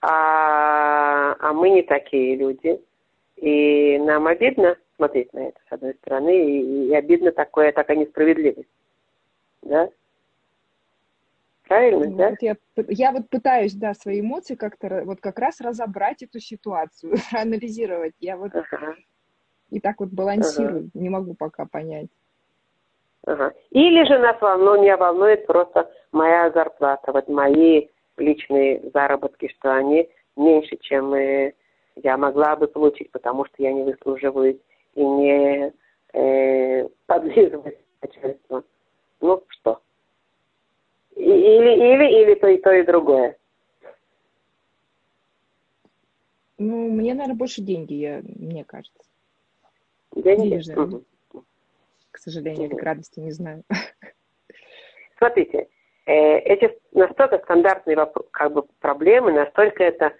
А, а мы не такие люди. И нам обидно смотреть на это, с одной стороны, и, и обидно такое, такая несправедливость. Да? Правильно, ну, да? Вот я, я вот пытаюсь, да, свои эмоции как-то вот как раз разобрать эту ситуацию, анализировать. Я вот ага. и так вот балансирую, ага. не могу пока понять. Ага. Или же нас волнует, меня волнует просто моя зарплата, вот мои личные заработки, что они меньше, чем я могла бы получить, потому что я не выслуживаюсь и не э, подлизываюсь начальству. Ну что? Или, или, или то и то, и другое. Ну, мне, наверное, больше деньги, я, мне кажется. Деньги? Денежные. Угу. К сожалению, угу. или к радости, не знаю. Смотрите, эти настолько стандартные как бы, проблемы, настолько это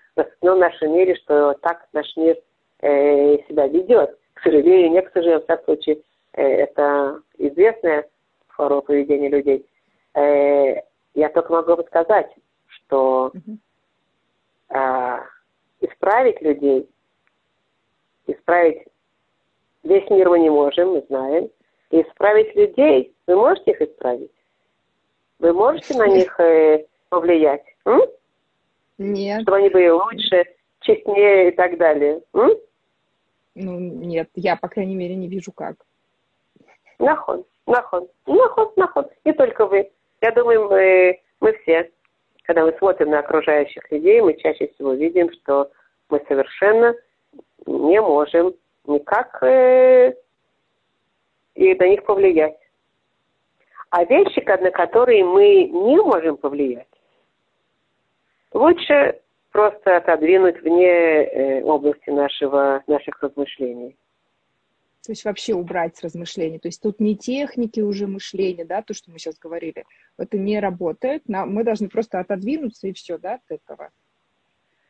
ну, в нашем мире, что так наш мир э, себя ведет. К сожалению, не к сожалению, в всяком случае, э, это известная форма поведения людей. Э, я только могу сказать, что э, исправить людей, исправить весь мир мы не можем, мы знаем. И исправить людей, вы можете их исправить? Вы можете на них э, повлиять? М? Нет. Чтобы они были лучше, честнее и так далее. М? Ну, нет, я, по крайней мере, не вижу как. Нахон, нахон, нахон, нахон. Не только вы. Я думаю, мы, мы все, когда мы смотрим на окружающих людей, мы чаще всего видим, что мы совершенно не можем никак э, и на них повлиять. А вещи, на которые мы не можем повлиять, лучше просто отодвинуть вне э, области нашего, наших размышлений. То есть вообще убрать с размышлений. То есть тут не техники уже мышления, да, то, что мы сейчас говорили, это не работает. Нам, мы должны просто отодвинуться и все, да, от этого.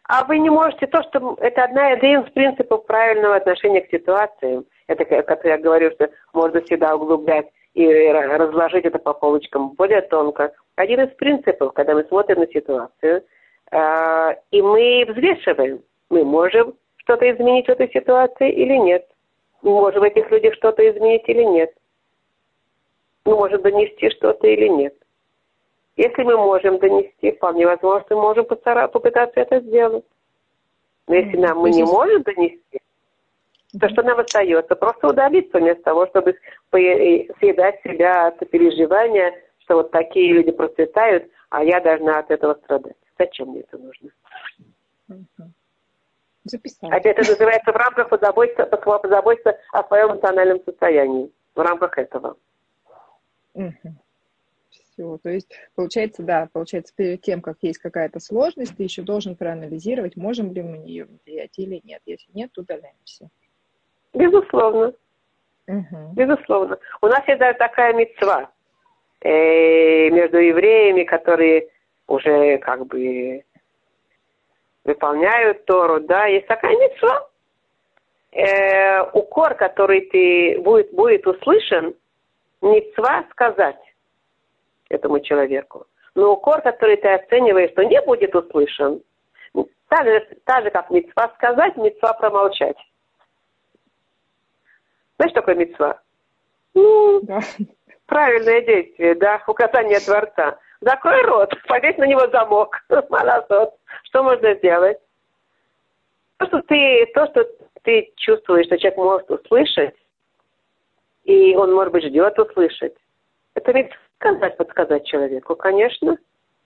А вы не можете то, что это одна из принципов правильного отношения к ситуациям. Это, как я говорю, что можно всегда углублять и разложить это по полочкам более тонко. Один из принципов, когда мы смотрим на ситуацию, э, и мы взвешиваем, мы можем что-то изменить в этой ситуации или нет. Мы можем в этих людях что-то изменить или нет. Мы можем донести что-то или нет. Если мы можем донести, вполне возможно, мы можем попытаться это сделать. Но если нам мы не можем донести, то что нам остается? Просто удалиться вместо того, чтобы съедать себя от переживания, что вот такие люди процветают, а я должна от этого страдать. Зачем мне это нужно? Записать. А это называется в рамках позаботиться, позаботиться о своем эмоциональном состоянии. В рамках этого. Все. То есть, получается, да, получается, перед тем, как есть какая-то сложность, ты еще должен проанализировать, можем ли мы на нее влиять или нет. Если нет, удаляемся. Безусловно. Угу. Безусловно. У нас есть даже такая мецва э, между евреями, которые уже как бы выполняют Тору, да, есть такая митцва. Э, укор, который ты будет, будет услышан, митцва сказать этому человеку. Но укор, который ты оцениваешь, что не будет услышан, так же, так же как митцва сказать, митцва промолчать. Знаешь, что такое митцва? Ну, да. правильное действие, да, указание Творца. Закрой рот, повесь на него замок. Молодец. Что можно сделать? То, что ты, то, что ты чувствуешь, что человек может услышать, и он, может быть, ждет услышать, это ведь сказать, подсказать человеку, конечно.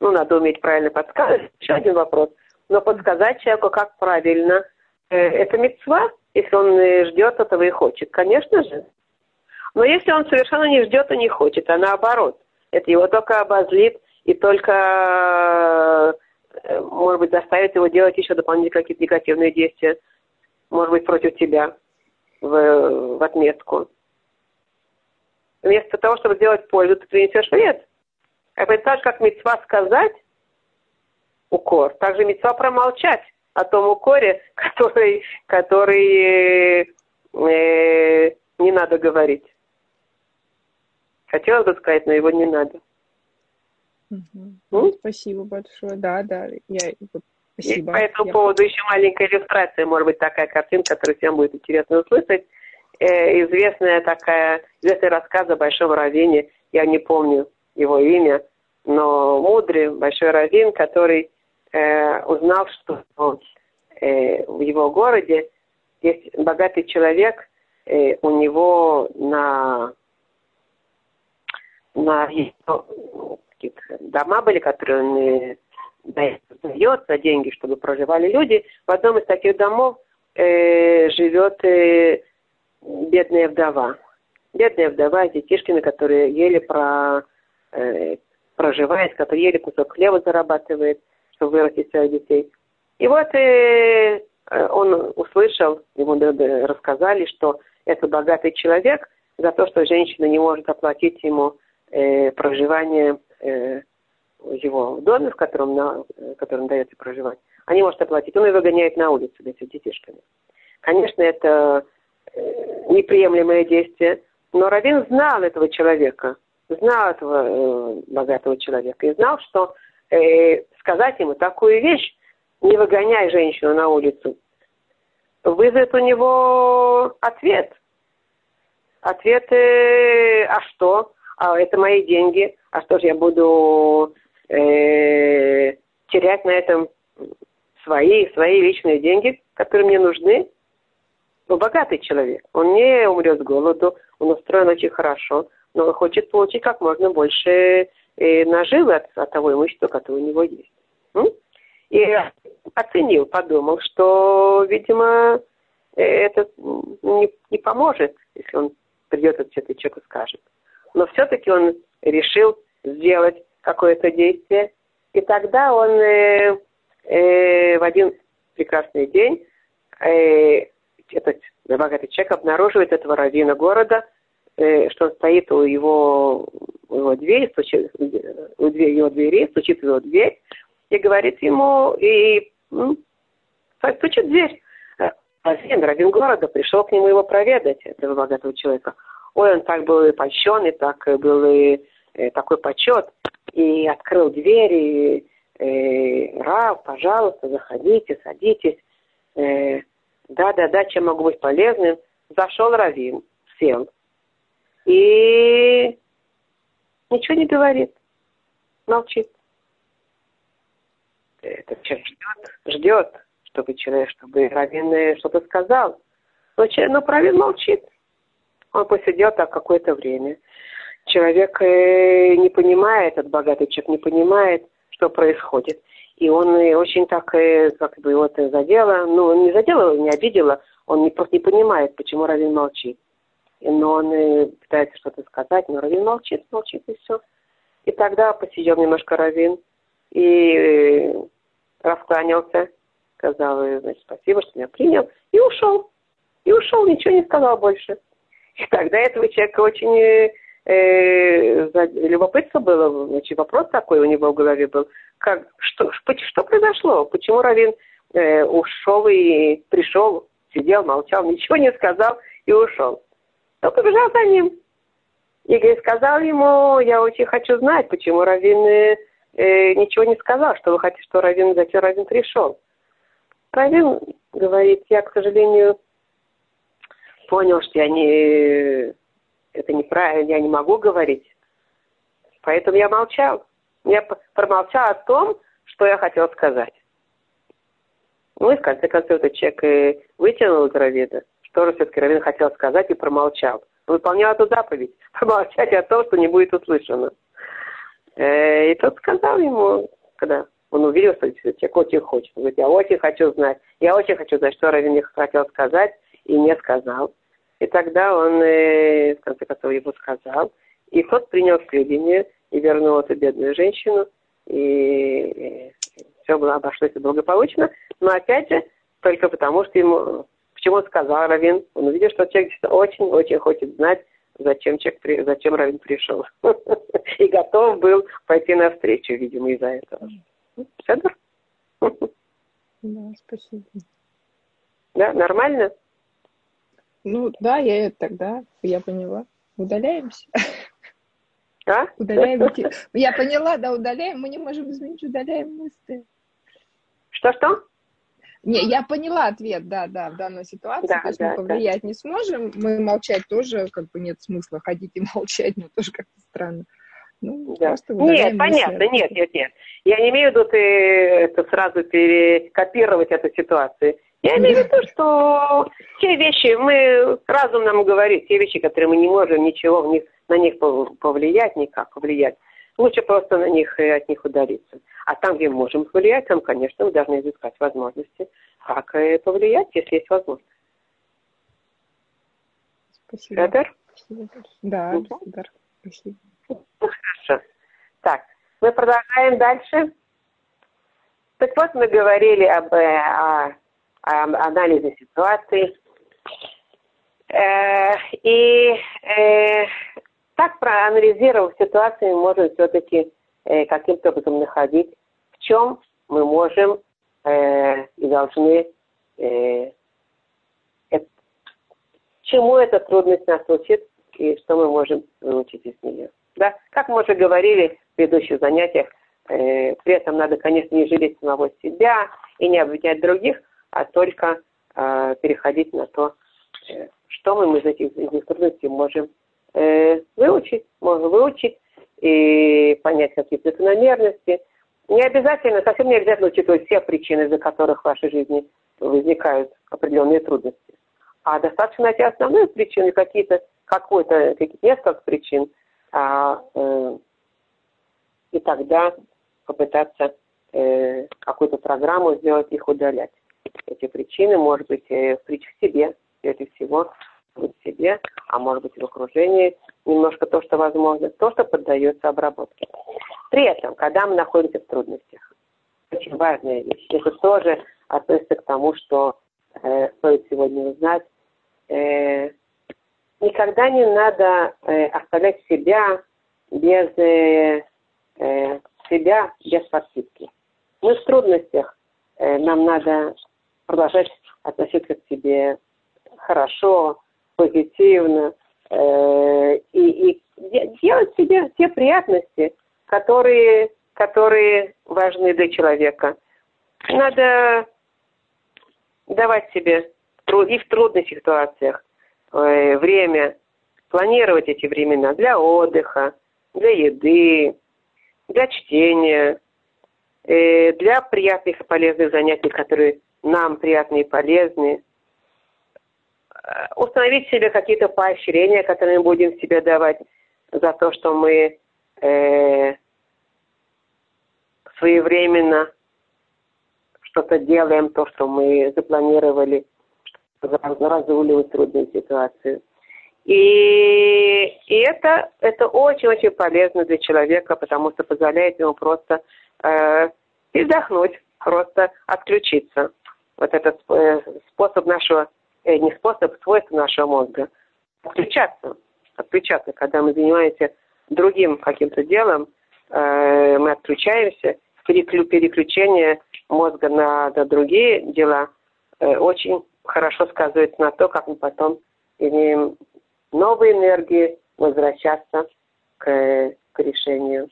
Ну, надо уметь правильно подсказать. Еще один вопрос. Но подсказать человеку, как правильно, э, это мецва, если он ждет этого и хочет. Конечно же. Но если он совершенно не ждет и не хочет, а наоборот, это его только обозлит и только, э, может быть, заставит его делать еще дополнительные какие-то негативные действия, может быть, против тебя в, в отметку. Вместо того, чтобы сделать пользу, ты принесешь вред. Это так как мецва сказать укор, также мецва промолчать о том укоре, который, который э, не надо говорить. Хотелось бы сказать, но его не надо. Угу. Спасибо большое. Да, да. Я, спасибо. И по этому я... поводу еще маленькая иллюстрация, может быть, такая картинка, которую всем будет интересно услышать. Э, известная такая, известный рассказ о большом раввине, я не помню его имя, но мудрый большой раввин, который э, узнал, что э, в его городе есть богатый человек, э, у него на на дома были, которые он дает за деньги, чтобы проживали люди. В одном из таких домов э, живет э, бедная вдова. Бедная вдова с детишками, которые еле про, э, проживает, которые еле кусок хлеба зарабатывает, чтобы вырастить своих детей. И вот э, он услышал, ему рассказали, что это богатый человек за то, что женщина не может оплатить ему э, проживание э, его в доме, в котором, на, в котором дается проживать, они может оплатить. Он ее выгоняет на улицу с детишками. Конечно, это э, неприемлемое действие, но Равин знал этого человека, знал этого э, богатого человека и знал, что э, сказать ему такую вещь, не выгоняй женщину на улицу, вызовет у него ответ. Ответ, э, а что? а это мои деньги, а что же я буду э, терять на этом свои, свои личные деньги, которые мне нужны? Ну, богатый человек, он не умрет с голоду, он устроен очень хорошо, но он хочет получить как можно больше э, наживы от, от того имущества, которое у него есть. И оценил, подумал, что, видимо, э, это не, не поможет, если он придет и что-то человеку скажет но все-таки он решил сделать какое-то действие. И тогда он э, э, в один прекрасный день э, этот богатый человек обнаруживает этого раввина города, что он стоит у его, у его двери, стучит, у двери, его двери, стучит в его дверь и говорит ему, и ну, стучит дверь. Раввин, раввин города, пришел к нему его проведать, этого богатого человека. Ой, он так был и польщен, и так был и э, такой почет. И открыл дверь, и э, Рав, пожалуйста, заходите, садитесь. Э, да-да-да, чем могу быть полезным? Зашел Равин, сел. И ничего не говорит, молчит. Этот человек ждет, ждет, чтобы человек, чтобы Равин что-то сказал. Но, но Равин молчит. Он посидел так какое-то время. Человек э, не понимает, этот богатый человек не понимает, что происходит. И он э, очень так, э, как бы вот задело, ну, не задело, не обидело, он не, просто не понимает, почему Равин молчит. Но он пытается что-то сказать, но Равин молчит, молчит и все. И тогда посидел немножко Равин и раскланялся, сказал, значит, спасибо, что меня принял, и ушел. И ушел, ничего не сказал больше. И тогда этого человека очень э, э любопытство было, значит, вопрос такой у него в голове был, как, что, что произошло, почему Равин э, ушел и пришел, сидел, молчал, ничего не сказал и ушел. Он побежал за ним. Игорь сказал ему, я очень хочу знать, почему Равин э, э, ничего не сказал, что вы хотите, что Равин, зачем Равин пришел. Равин говорит, я, к сожалению, понял, что я не, это неправильно, я не могу говорить. Поэтому я молчал. Я промолчал о том, что я хотел сказать. Ну и в конце концов этот человек и вытянул из Равида, что же все-таки Равин хотел сказать и промолчал. выполнял эту заповедь, промолчать о том, что не будет услышано. Э, и тот сказал ему, когда он увидел, что человек очень хочет. Он говорит, я очень хочу знать, я очень хочу знать, что Равин хотел сказать и не сказал. И тогда он, э, в конце концов, ему сказал. И тот принял сведения и вернул эту бедную женщину. И все было обошлось благополучно. Но опять же, только потому, что ему... Почему сказал Равин? Он увидел, что человек очень-очень хочет знать, зачем, человек, зачем Равин пришел. И готов был пойти навстречу, видимо, из-за этого. Федор? Да, спасибо. Да, нормально? Ну, да, я тогда, я поняла. Удаляемся. А? Удаляем. Я поняла, да, удаляем. Мы не можем изменить, удаляем мысли. Что-что? Не, я поняла ответ, да, да, в данной ситуации. Да, То есть да, мы повлиять да. не сможем, мы молчать тоже, как бы нет смысла ходить и молчать, но тоже как-то странно. Ну, да. Нет, понятно, нет, нет, нет. Я не имею в виду ты это сразу перекопировать эту ситуацию. Я имею в виду, что те вещи, мы разум нам говорит, те вещи, которые мы не можем ничего в них, на них повлиять, никак повлиять, лучше просто на них и от них удалиться. А там, где мы можем повлиять, там, конечно, мы должны изыскать возможности, как повлиять, если есть возможность. Спасибо. Федор? Да, угу. Федор. Спасибо. Хорошо. Так, мы продолжаем дальше. Так вот, мы говорили об, э, о анализа ситуации. Э, и э, так проанализировав ситуацию, мы можем все-таки э, каким-то образом находить, в чем мы можем и должны, чему эта трудность нас учит и что мы можем выучить из нее. Да? Как мы уже говорили в предыдущих занятиях, при этом надо, конечно, не жалеть самого себя и не обвинять других, а только э, переходить на то, э, что мы из этих, из этих трудностей можем э, выучить, можем выучить и понять какие-то закономерности. Не обязательно, совсем не обязательно учитывать все причины, из-за которых в вашей жизни возникают определенные трудности. А достаточно найти основные причины, какие-то, какой-то, какие-то несколько причин, а, э, и тогда попытаться э, какую-то программу сделать, их удалять эти причины, может быть, э, в себе, прежде всего, в себе, а может быть, в окружении, немножко то, что возможно, то, что поддается обработке. При этом, когда мы находимся в трудностях, очень важная вещь, это тоже относится к тому, что э, стоит сегодня узнать, э, никогда не надо э, оставлять себя без э, э, себя без подпитки. Мы в трудностях, э, нам надо продолжать относиться к себе хорошо, позитивно э, и, и делать себе те приятности, которые, которые важны для человека. Надо давать себе и в трудных ситуациях э, время, планировать эти времена для отдыха, для еды, для чтения, э, для приятных и полезных занятий, которые нам приятны и полезны. Э, установить себе какие-то поощрения, которые мы будем себе давать за то, что мы э, своевременно что-то делаем, то, что мы запланировали, разруливать трудную ситуацию. И, и это, это очень-очень полезно для человека, потому что позволяет ему просто э, передохнуть, просто отключиться вот этот э, способ нашего, не способ, свойство нашего мозга, отключаться, отключаться, когда мы занимаемся другим каким-то делом, э, мы отключаемся, переключение мозга на, на другие дела э, очень хорошо сказывается на то, как мы потом имеем новые энергии возвращаться к, к решению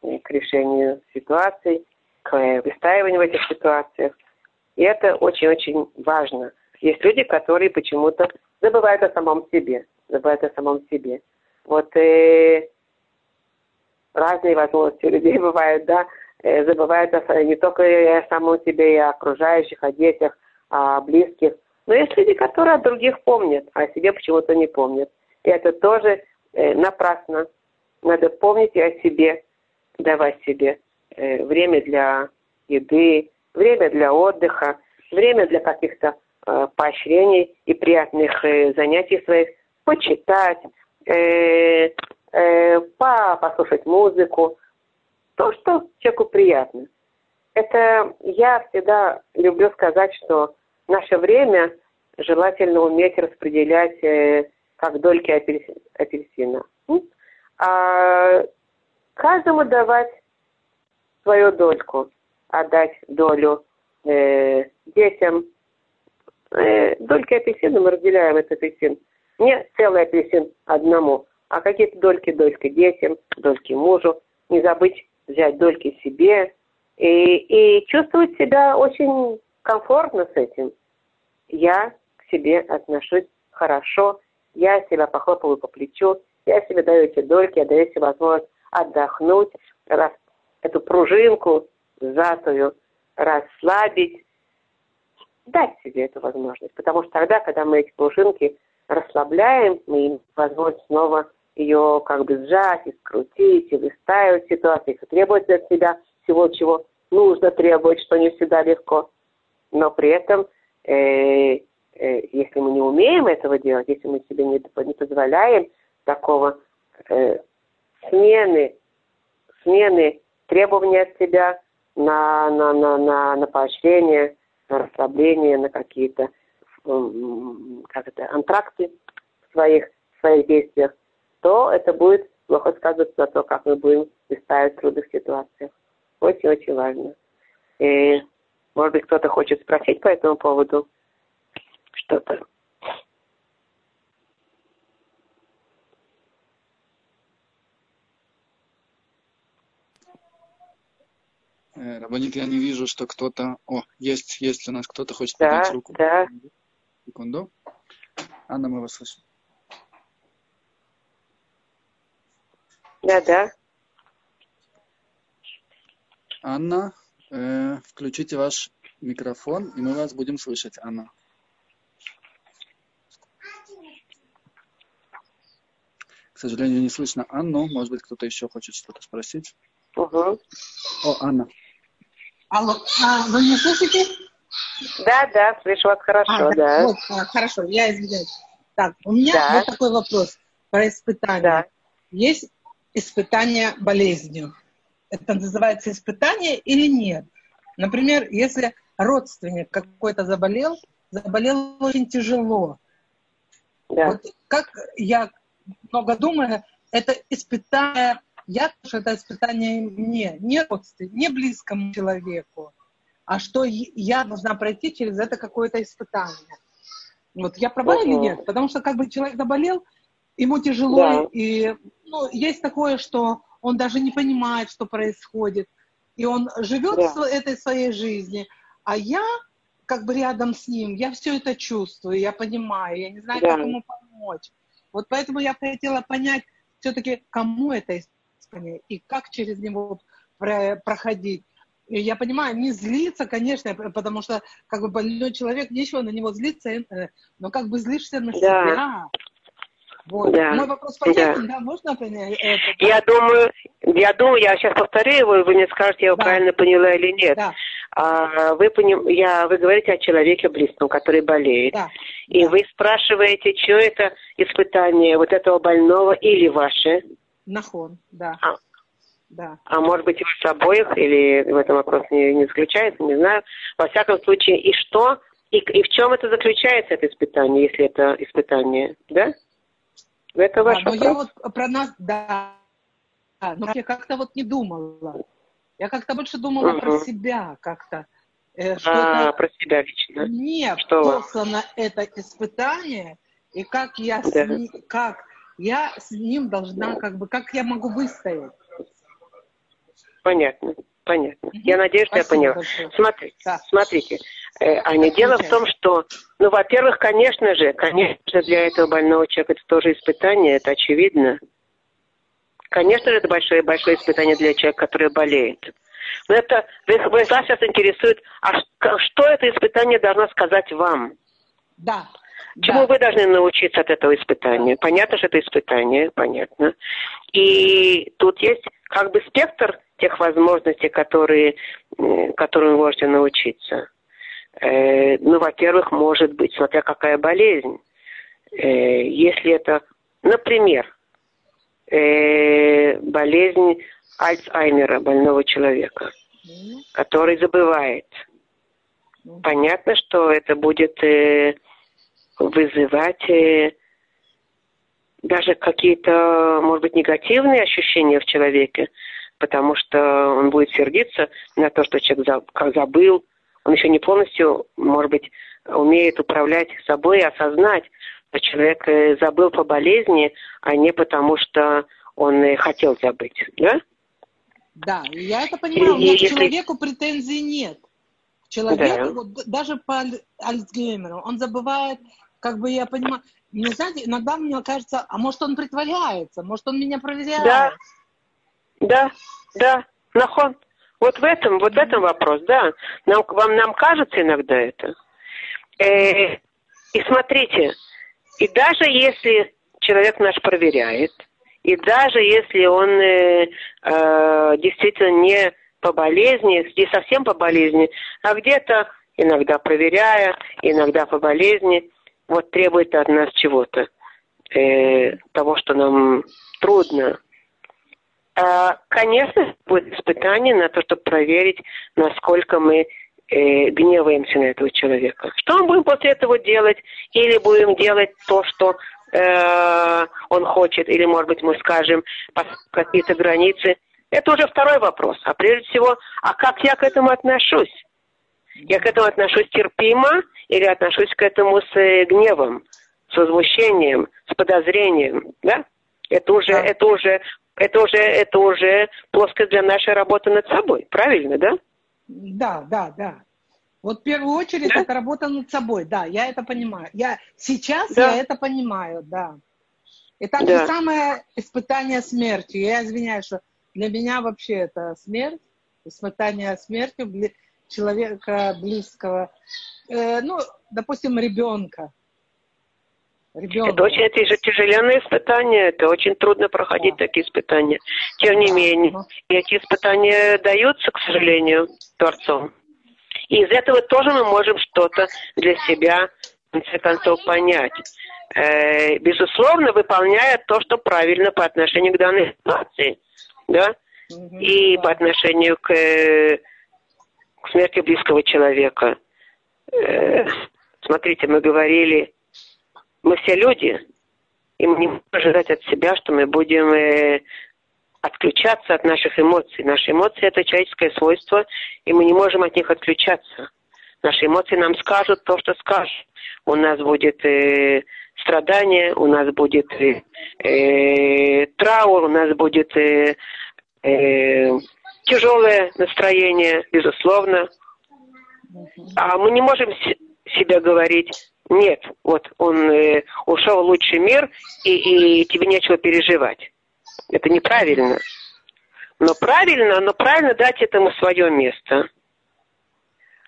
к решению ситуаций, к выстаиванию в этих ситуациях. И это очень-очень важно. Есть люди, которые почему-то забывают о самом себе, забывают о самом себе. Вот э, разные возможности у людей бывают, да, э, забывают о, не только о самом себе, и о окружающих, о детях, о близких. Но есть люди, которые о других помнят, а о себе почему-то не помнят. И это тоже э, напрасно. Надо помнить и о себе, давать себе э, время для еды, время для отдыха, время для каких-то поощрений и приятных э, занятий своих, почитать, э, э, послушать музыку, то, что человеку приятно. Это я всегда люблю сказать, что наше время желательно уметь распределять э, как дольки апельсина. А каждому давать свою дольку, отдать долю э, детям. Э, дольки апельсина мы разделяем этот апельсин. Не целый апельсин одному, а какие-то дольки, дольки детям, дольки мужу. Не забыть взять дольки себе и, и чувствовать себя очень комфортно с этим. Я к себе отношусь хорошо, я себя похлопываю по плечу, я себе даю эти дольки, я даю себе возможность отдохнуть, раз, эту пружинку сжатую расслабить, дать себе эту возможность. Потому что тогда, когда мы эти пружинки расслабляем, мы им возможность снова ее как бы сжать и скрутить, и выставить в ситуациях, и требовать от себя всего, чего нужно требовать, что не всегда легко. Но при этом, э, э, если мы не умеем этого делать, если мы себе не, не позволяем такого э, смены, смены требований от себя на, на, на, на, на поощрение, расслабление, на какие-то как это, антракты в своих, в своих действиях, то это будет плохо сказываться на то, как мы будем выстаивать в трудных ситуациях. Очень-очень важно. И, может быть, кто-то хочет спросить по этому поводу что-то. Рабанит, я не вижу, что кто-то... О, есть, есть у нас кто-то хочет да, поднять руку. Да. Секунду. Анна, мы вас слышим. Да, да. Анна, э, включите ваш микрофон, и мы вас будем слышать, Анна. К сожалению, не слышно Анну. Может быть, кто-то еще хочет что-то спросить. Угу. О, Анна. Алло, а, вы меня слышите? Да, да, слышу вас хорошо, а, да. Вот, а, хорошо, я извиняюсь. Так, у меня да. вот такой вопрос про испытания. Да. Есть испытание болезнью. Это называется испытание или нет? Например, если родственник какой-то заболел, заболел очень тяжело. Да. Вот как я много думаю, это испытание я что это испытание мне, не родственнику, не близкому человеку, а что я должна пройти через это какое-то испытание. Вот я права или нет? Потому что как бы человек заболел, ему тяжело, да. и ну, есть такое, что он даже не понимает, что происходит, и он живет да. этой своей жизни, а я как бы рядом с ним, я все это чувствую, я понимаю, я не знаю, да. как ему помочь. Вот поэтому я хотела понять все-таки, кому это испытание и как через него проходить. И я понимаю, не злиться, конечно, потому что как бы больной человек, нечего на него злиться, э, но как бы злишься на да. себя. Вот. Да. Мой вопрос понятен, да, да? можно понять это? Да? Я думаю, я думаю, я сейчас повторю его, и вы мне скажете, я его да. правильно поняла или нет. Да. А, вы, поним, я, вы говорите о человеке близком, который болеет. Да. И да. вы спрашиваете, что это испытание вот этого больного или ваше? Нахон, да. А, да. а может быть, и вас обоих, или в этом вопрос не, не заключается, не знаю. Во всяком случае, и что, и, и в чем это заключается, это испытание, если это испытание, да? Это ваш да, но я вот про нас, да, но я как-то вот не думала. Я как-то больше думала uh-huh. про себя как-то. э, а, про себя лично. Мне что послано это испытание, и как я, да. с как я с ним должна, как бы, как я могу выстоять. Понятно, понятно. Угу. Я надеюсь, что я поняла. Большое. Смотрите, да. смотрите. Э, Аня, дело в том, что, ну, во-первых, конечно же, конечно, для этого больного человека это тоже испытание, это очевидно. Конечно же, это большое-большое испытание для человека, который болеет. Но это, вас сейчас интересует, а что это испытание должно сказать вам? Да. Чему да. вы должны научиться от этого испытания? Понятно, что это испытание, понятно. И тут есть как бы спектр тех возможностей, которые, которые вы можете научиться. Э, ну, во-первых, может быть, смотря какая болезнь. Э, если это, например, э, болезнь Альцгеймера, больного человека, который забывает. Понятно, что это будет вызывать э, даже какие-то, может быть, негативные ощущения в человеке, потому что он будет сердиться на то, что человек забыл. Он еще не полностью, может быть, умеет управлять собой и осознать, что человек э, забыл по болезни, а не потому, что он э, хотел забыть. Да? Да, я это понимаю. У меня к человеку претензий нет. Человек, да. вот, даже по Альцгеймеру, он забывает, как бы я понимаю, ну, знаете, иногда мне кажется, а может он притворяется, может он меня проверяет. Да, да, да, нахон. Вот в этом, вот в этом вопрос, да. Нам, вам, нам кажется иногда это. Э, и смотрите, и даже если человек наш проверяет, и даже если он э, э, действительно не по болезни, не совсем по болезни, а где-то иногда проверяя, иногда по болезни, вот требует от нас чего-то, э, того, что нам трудно. А, конечно, будет испытание на то, чтобы проверить, насколько мы э, гневаемся на этого человека. Что мы будем после этого делать? Или будем делать то, что э, он хочет, или, может быть, мы скажем какие-то границы. Это уже второй вопрос. А прежде всего, а как я к этому отношусь? Я к этому отношусь терпимо или отношусь к этому с э, гневом, с возмущением, с подозрением, да? Это уже, да. это уже, это уже, это уже плоскость для нашей работы над собой, правильно, да? Да, да, да. Вот в первую очередь да? это работа над собой, да, я это понимаю. Я сейчас да. я это понимаю, да. И так да. же самое испытание смертью. Я извиняюсь, что для меня вообще это смерть, испытание смертью человека близкого, э, ну, допустим, ребенка. Ребенка. Это очень это тяжеленное испытание, это очень трудно проходить да. такие испытания. Тем не да. менее, эти испытания даются, к сожалению, Творцом. И из этого тоже мы можем что-то для себя, в конце концов, понять. Э, безусловно, выполняя то, что правильно по отношению к данной ситуации. Да? Угу, и да. по отношению к, смерти близкого человека. Э, смотрите, мы говорили, мы все люди, и мы не можем ожидать от себя, что мы будем э, отключаться от наших эмоций. Наши эмоции – это человеческое свойство, и мы не можем от них отключаться. Наши эмоции нам скажут то, что скажут. У нас будет э, страдание, у нас будет э, э, траур, у нас будет э, э, тяжелое настроение, безусловно. А мы не можем себе говорить, нет, вот он э, ушел в лучший мир, и, и тебе нечего переживать. Это неправильно. Но правильно, но правильно дать этому свое место.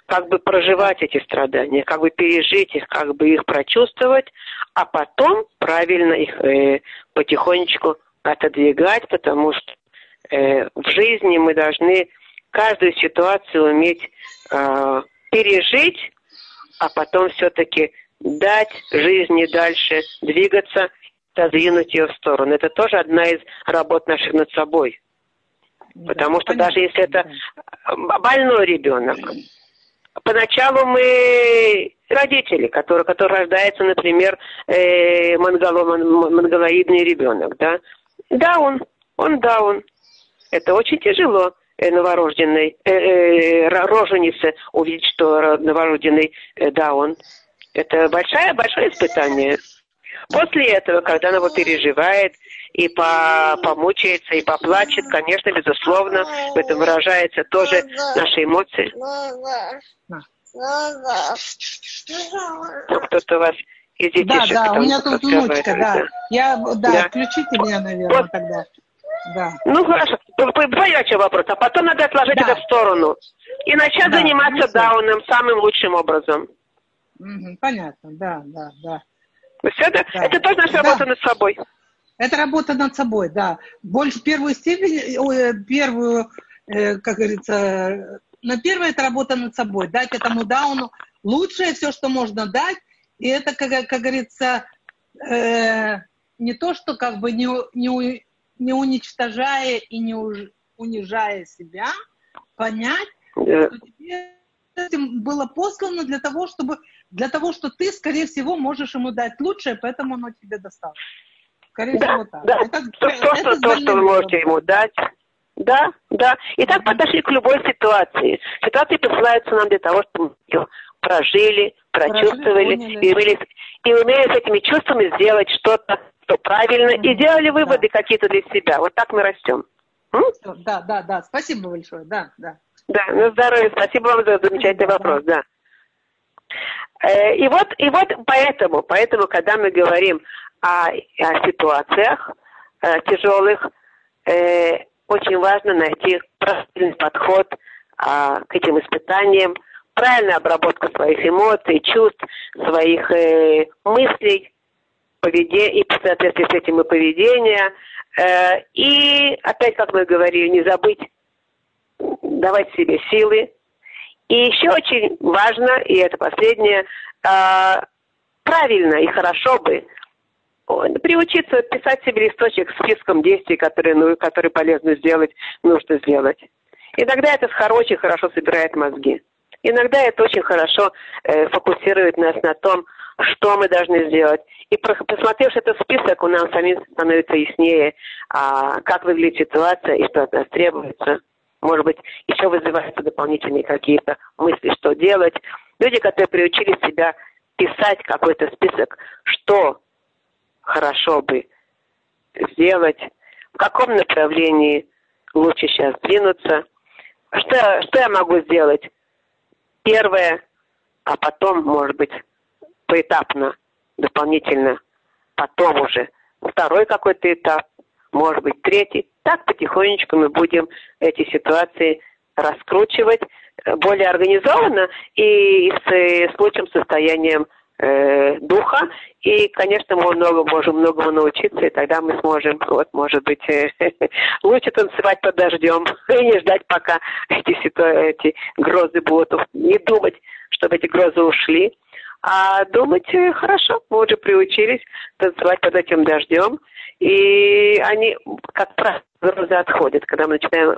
Как бы проживать эти страдания, как бы пережить их, как бы их прочувствовать, а потом правильно их э, потихонечку отодвигать, потому что э, в жизни мы должны каждую ситуацию уметь э, пережить, а потом все-таки дать жизни дальше двигаться отодвинуть ее в сторону. Это тоже одна из работ наших над собой. Потому да, что понятно. даже если это больной ребенок, поначалу мы родители, который, который рождается, например, э, монголо, монголоидный ребенок, да, да, он, он да, он. Это очень тяжело. э, новорожденной, э, э, роженице увидеть, что новорожденный э, даун. Это большое, большое испытание. После этого, когда она его переживает и по, помучается, и поплачет, конечно, безусловно, в этом выражается тоже наши эмоции. Ну, кто-то у вас из детишек. Да, да, у меня тут внучка, да. Я, да, да. включите меня, наверное, вот. тогда. Да. Ну хорошо, двоячий вопрос, а потом надо отложить да. это в сторону и начать да, заниматься конечно. дауном самым лучшим образом. Угу, понятно, да, да, да. Все это, да. это тоже наша да. работа над собой. Это работа над собой, да. Больше первую степень, первую, э, как говорится, на первое это работа над собой. Дать этому дауну лучшее все, что можно дать. И это, как, как говорится, э, не то, что как бы не, не, не уничтожая и не унижая себя, понять, yeah. что тебе этим было послано для того, чтобы для того, что ты, скорее всего, можешь ему дать лучшее, поэтому оно тебе досталось. Скорее да, всего, так. Да. Это, то, это, то, что, то, что вы можете ему дать. Да, да. И так подошли к любой ситуации. Ситуации посылаются нам для того, чтобы мы ее прожили, прочувствовали, прожили, и, умели, и умели с этими чувствами сделать что-то что правильно, и делали выводы да. какие-то для себя. Вот так мы растем. М? Да, да, да. Спасибо большое. Да, да. Да, на здоровье. Спасибо вам за замечательный да, вопрос, да. Э, и вот, и вот поэтому, поэтому, когда мы говорим о, о ситуациях э, тяжелых, э, очень важно найти правильный подход э, к этим испытаниям, правильную обработку своих эмоций, чувств, своих э, мыслей, поведение, и в соответствии с этим и поведение. Э, и опять, как мы говорили, не забыть давать себе силы. И еще очень важно, и это последнее, э, правильно и хорошо бы приучиться писать себе листочек с списком действий, которые, ну, которые полезно сделать, нужно сделать. Иногда это очень хорошо собирает мозги. Иногда это очень хорошо э, фокусирует нас на том, что мы должны сделать. И посмотрев этот список, у нас самим становится яснее, а, как выглядит ситуация и что от нас требуется. Может быть, еще вызываются дополнительные какие-то мысли, что делать. Люди, которые приучили себя писать какой-то список, что хорошо бы сделать, в каком направлении лучше сейчас двинуться, что, что я могу сделать первое, а потом, может быть, поэтапно, дополнительно, потом уже второй какой-то этап, может быть, третий. Так потихонечку мы будем эти ситуации раскручивать э, более организованно и с, с лучшим состоянием э, духа. И, конечно, мы много, можем многому научиться, и тогда мы сможем, вот, может быть, э, лучше танцевать под дождем и не ждать, пока эти, эти грозы будут, не думать, чтобы эти грозы ушли, а думать хорошо, мы уже приучились танцевать под этим дождем. И они, как правило, грозы отходят. Когда мы начинаем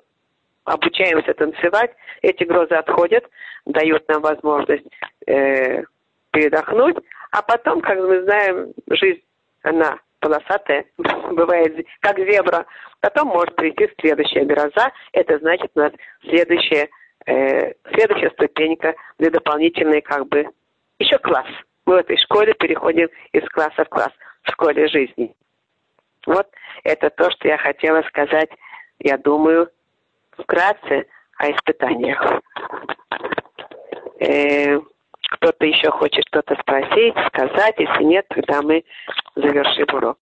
обучаемся танцевать, эти грозы отходят, дают нам возможность э, передохнуть, а потом, как мы знаем, жизнь, она полосатая, бывает как зебра. Потом может прийти следующая гроза, это значит у нас следующая, э, следующая ступенька для дополнительной как бы еще класс. Мы в этой школе переходим из класса в класс, в школе жизни. Вот это то, что я хотела сказать, я думаю, вкратце о испытаниях. Э, кто-то еще хочет что-то спросить, сказать. Если нет, тогда мы завершим урок.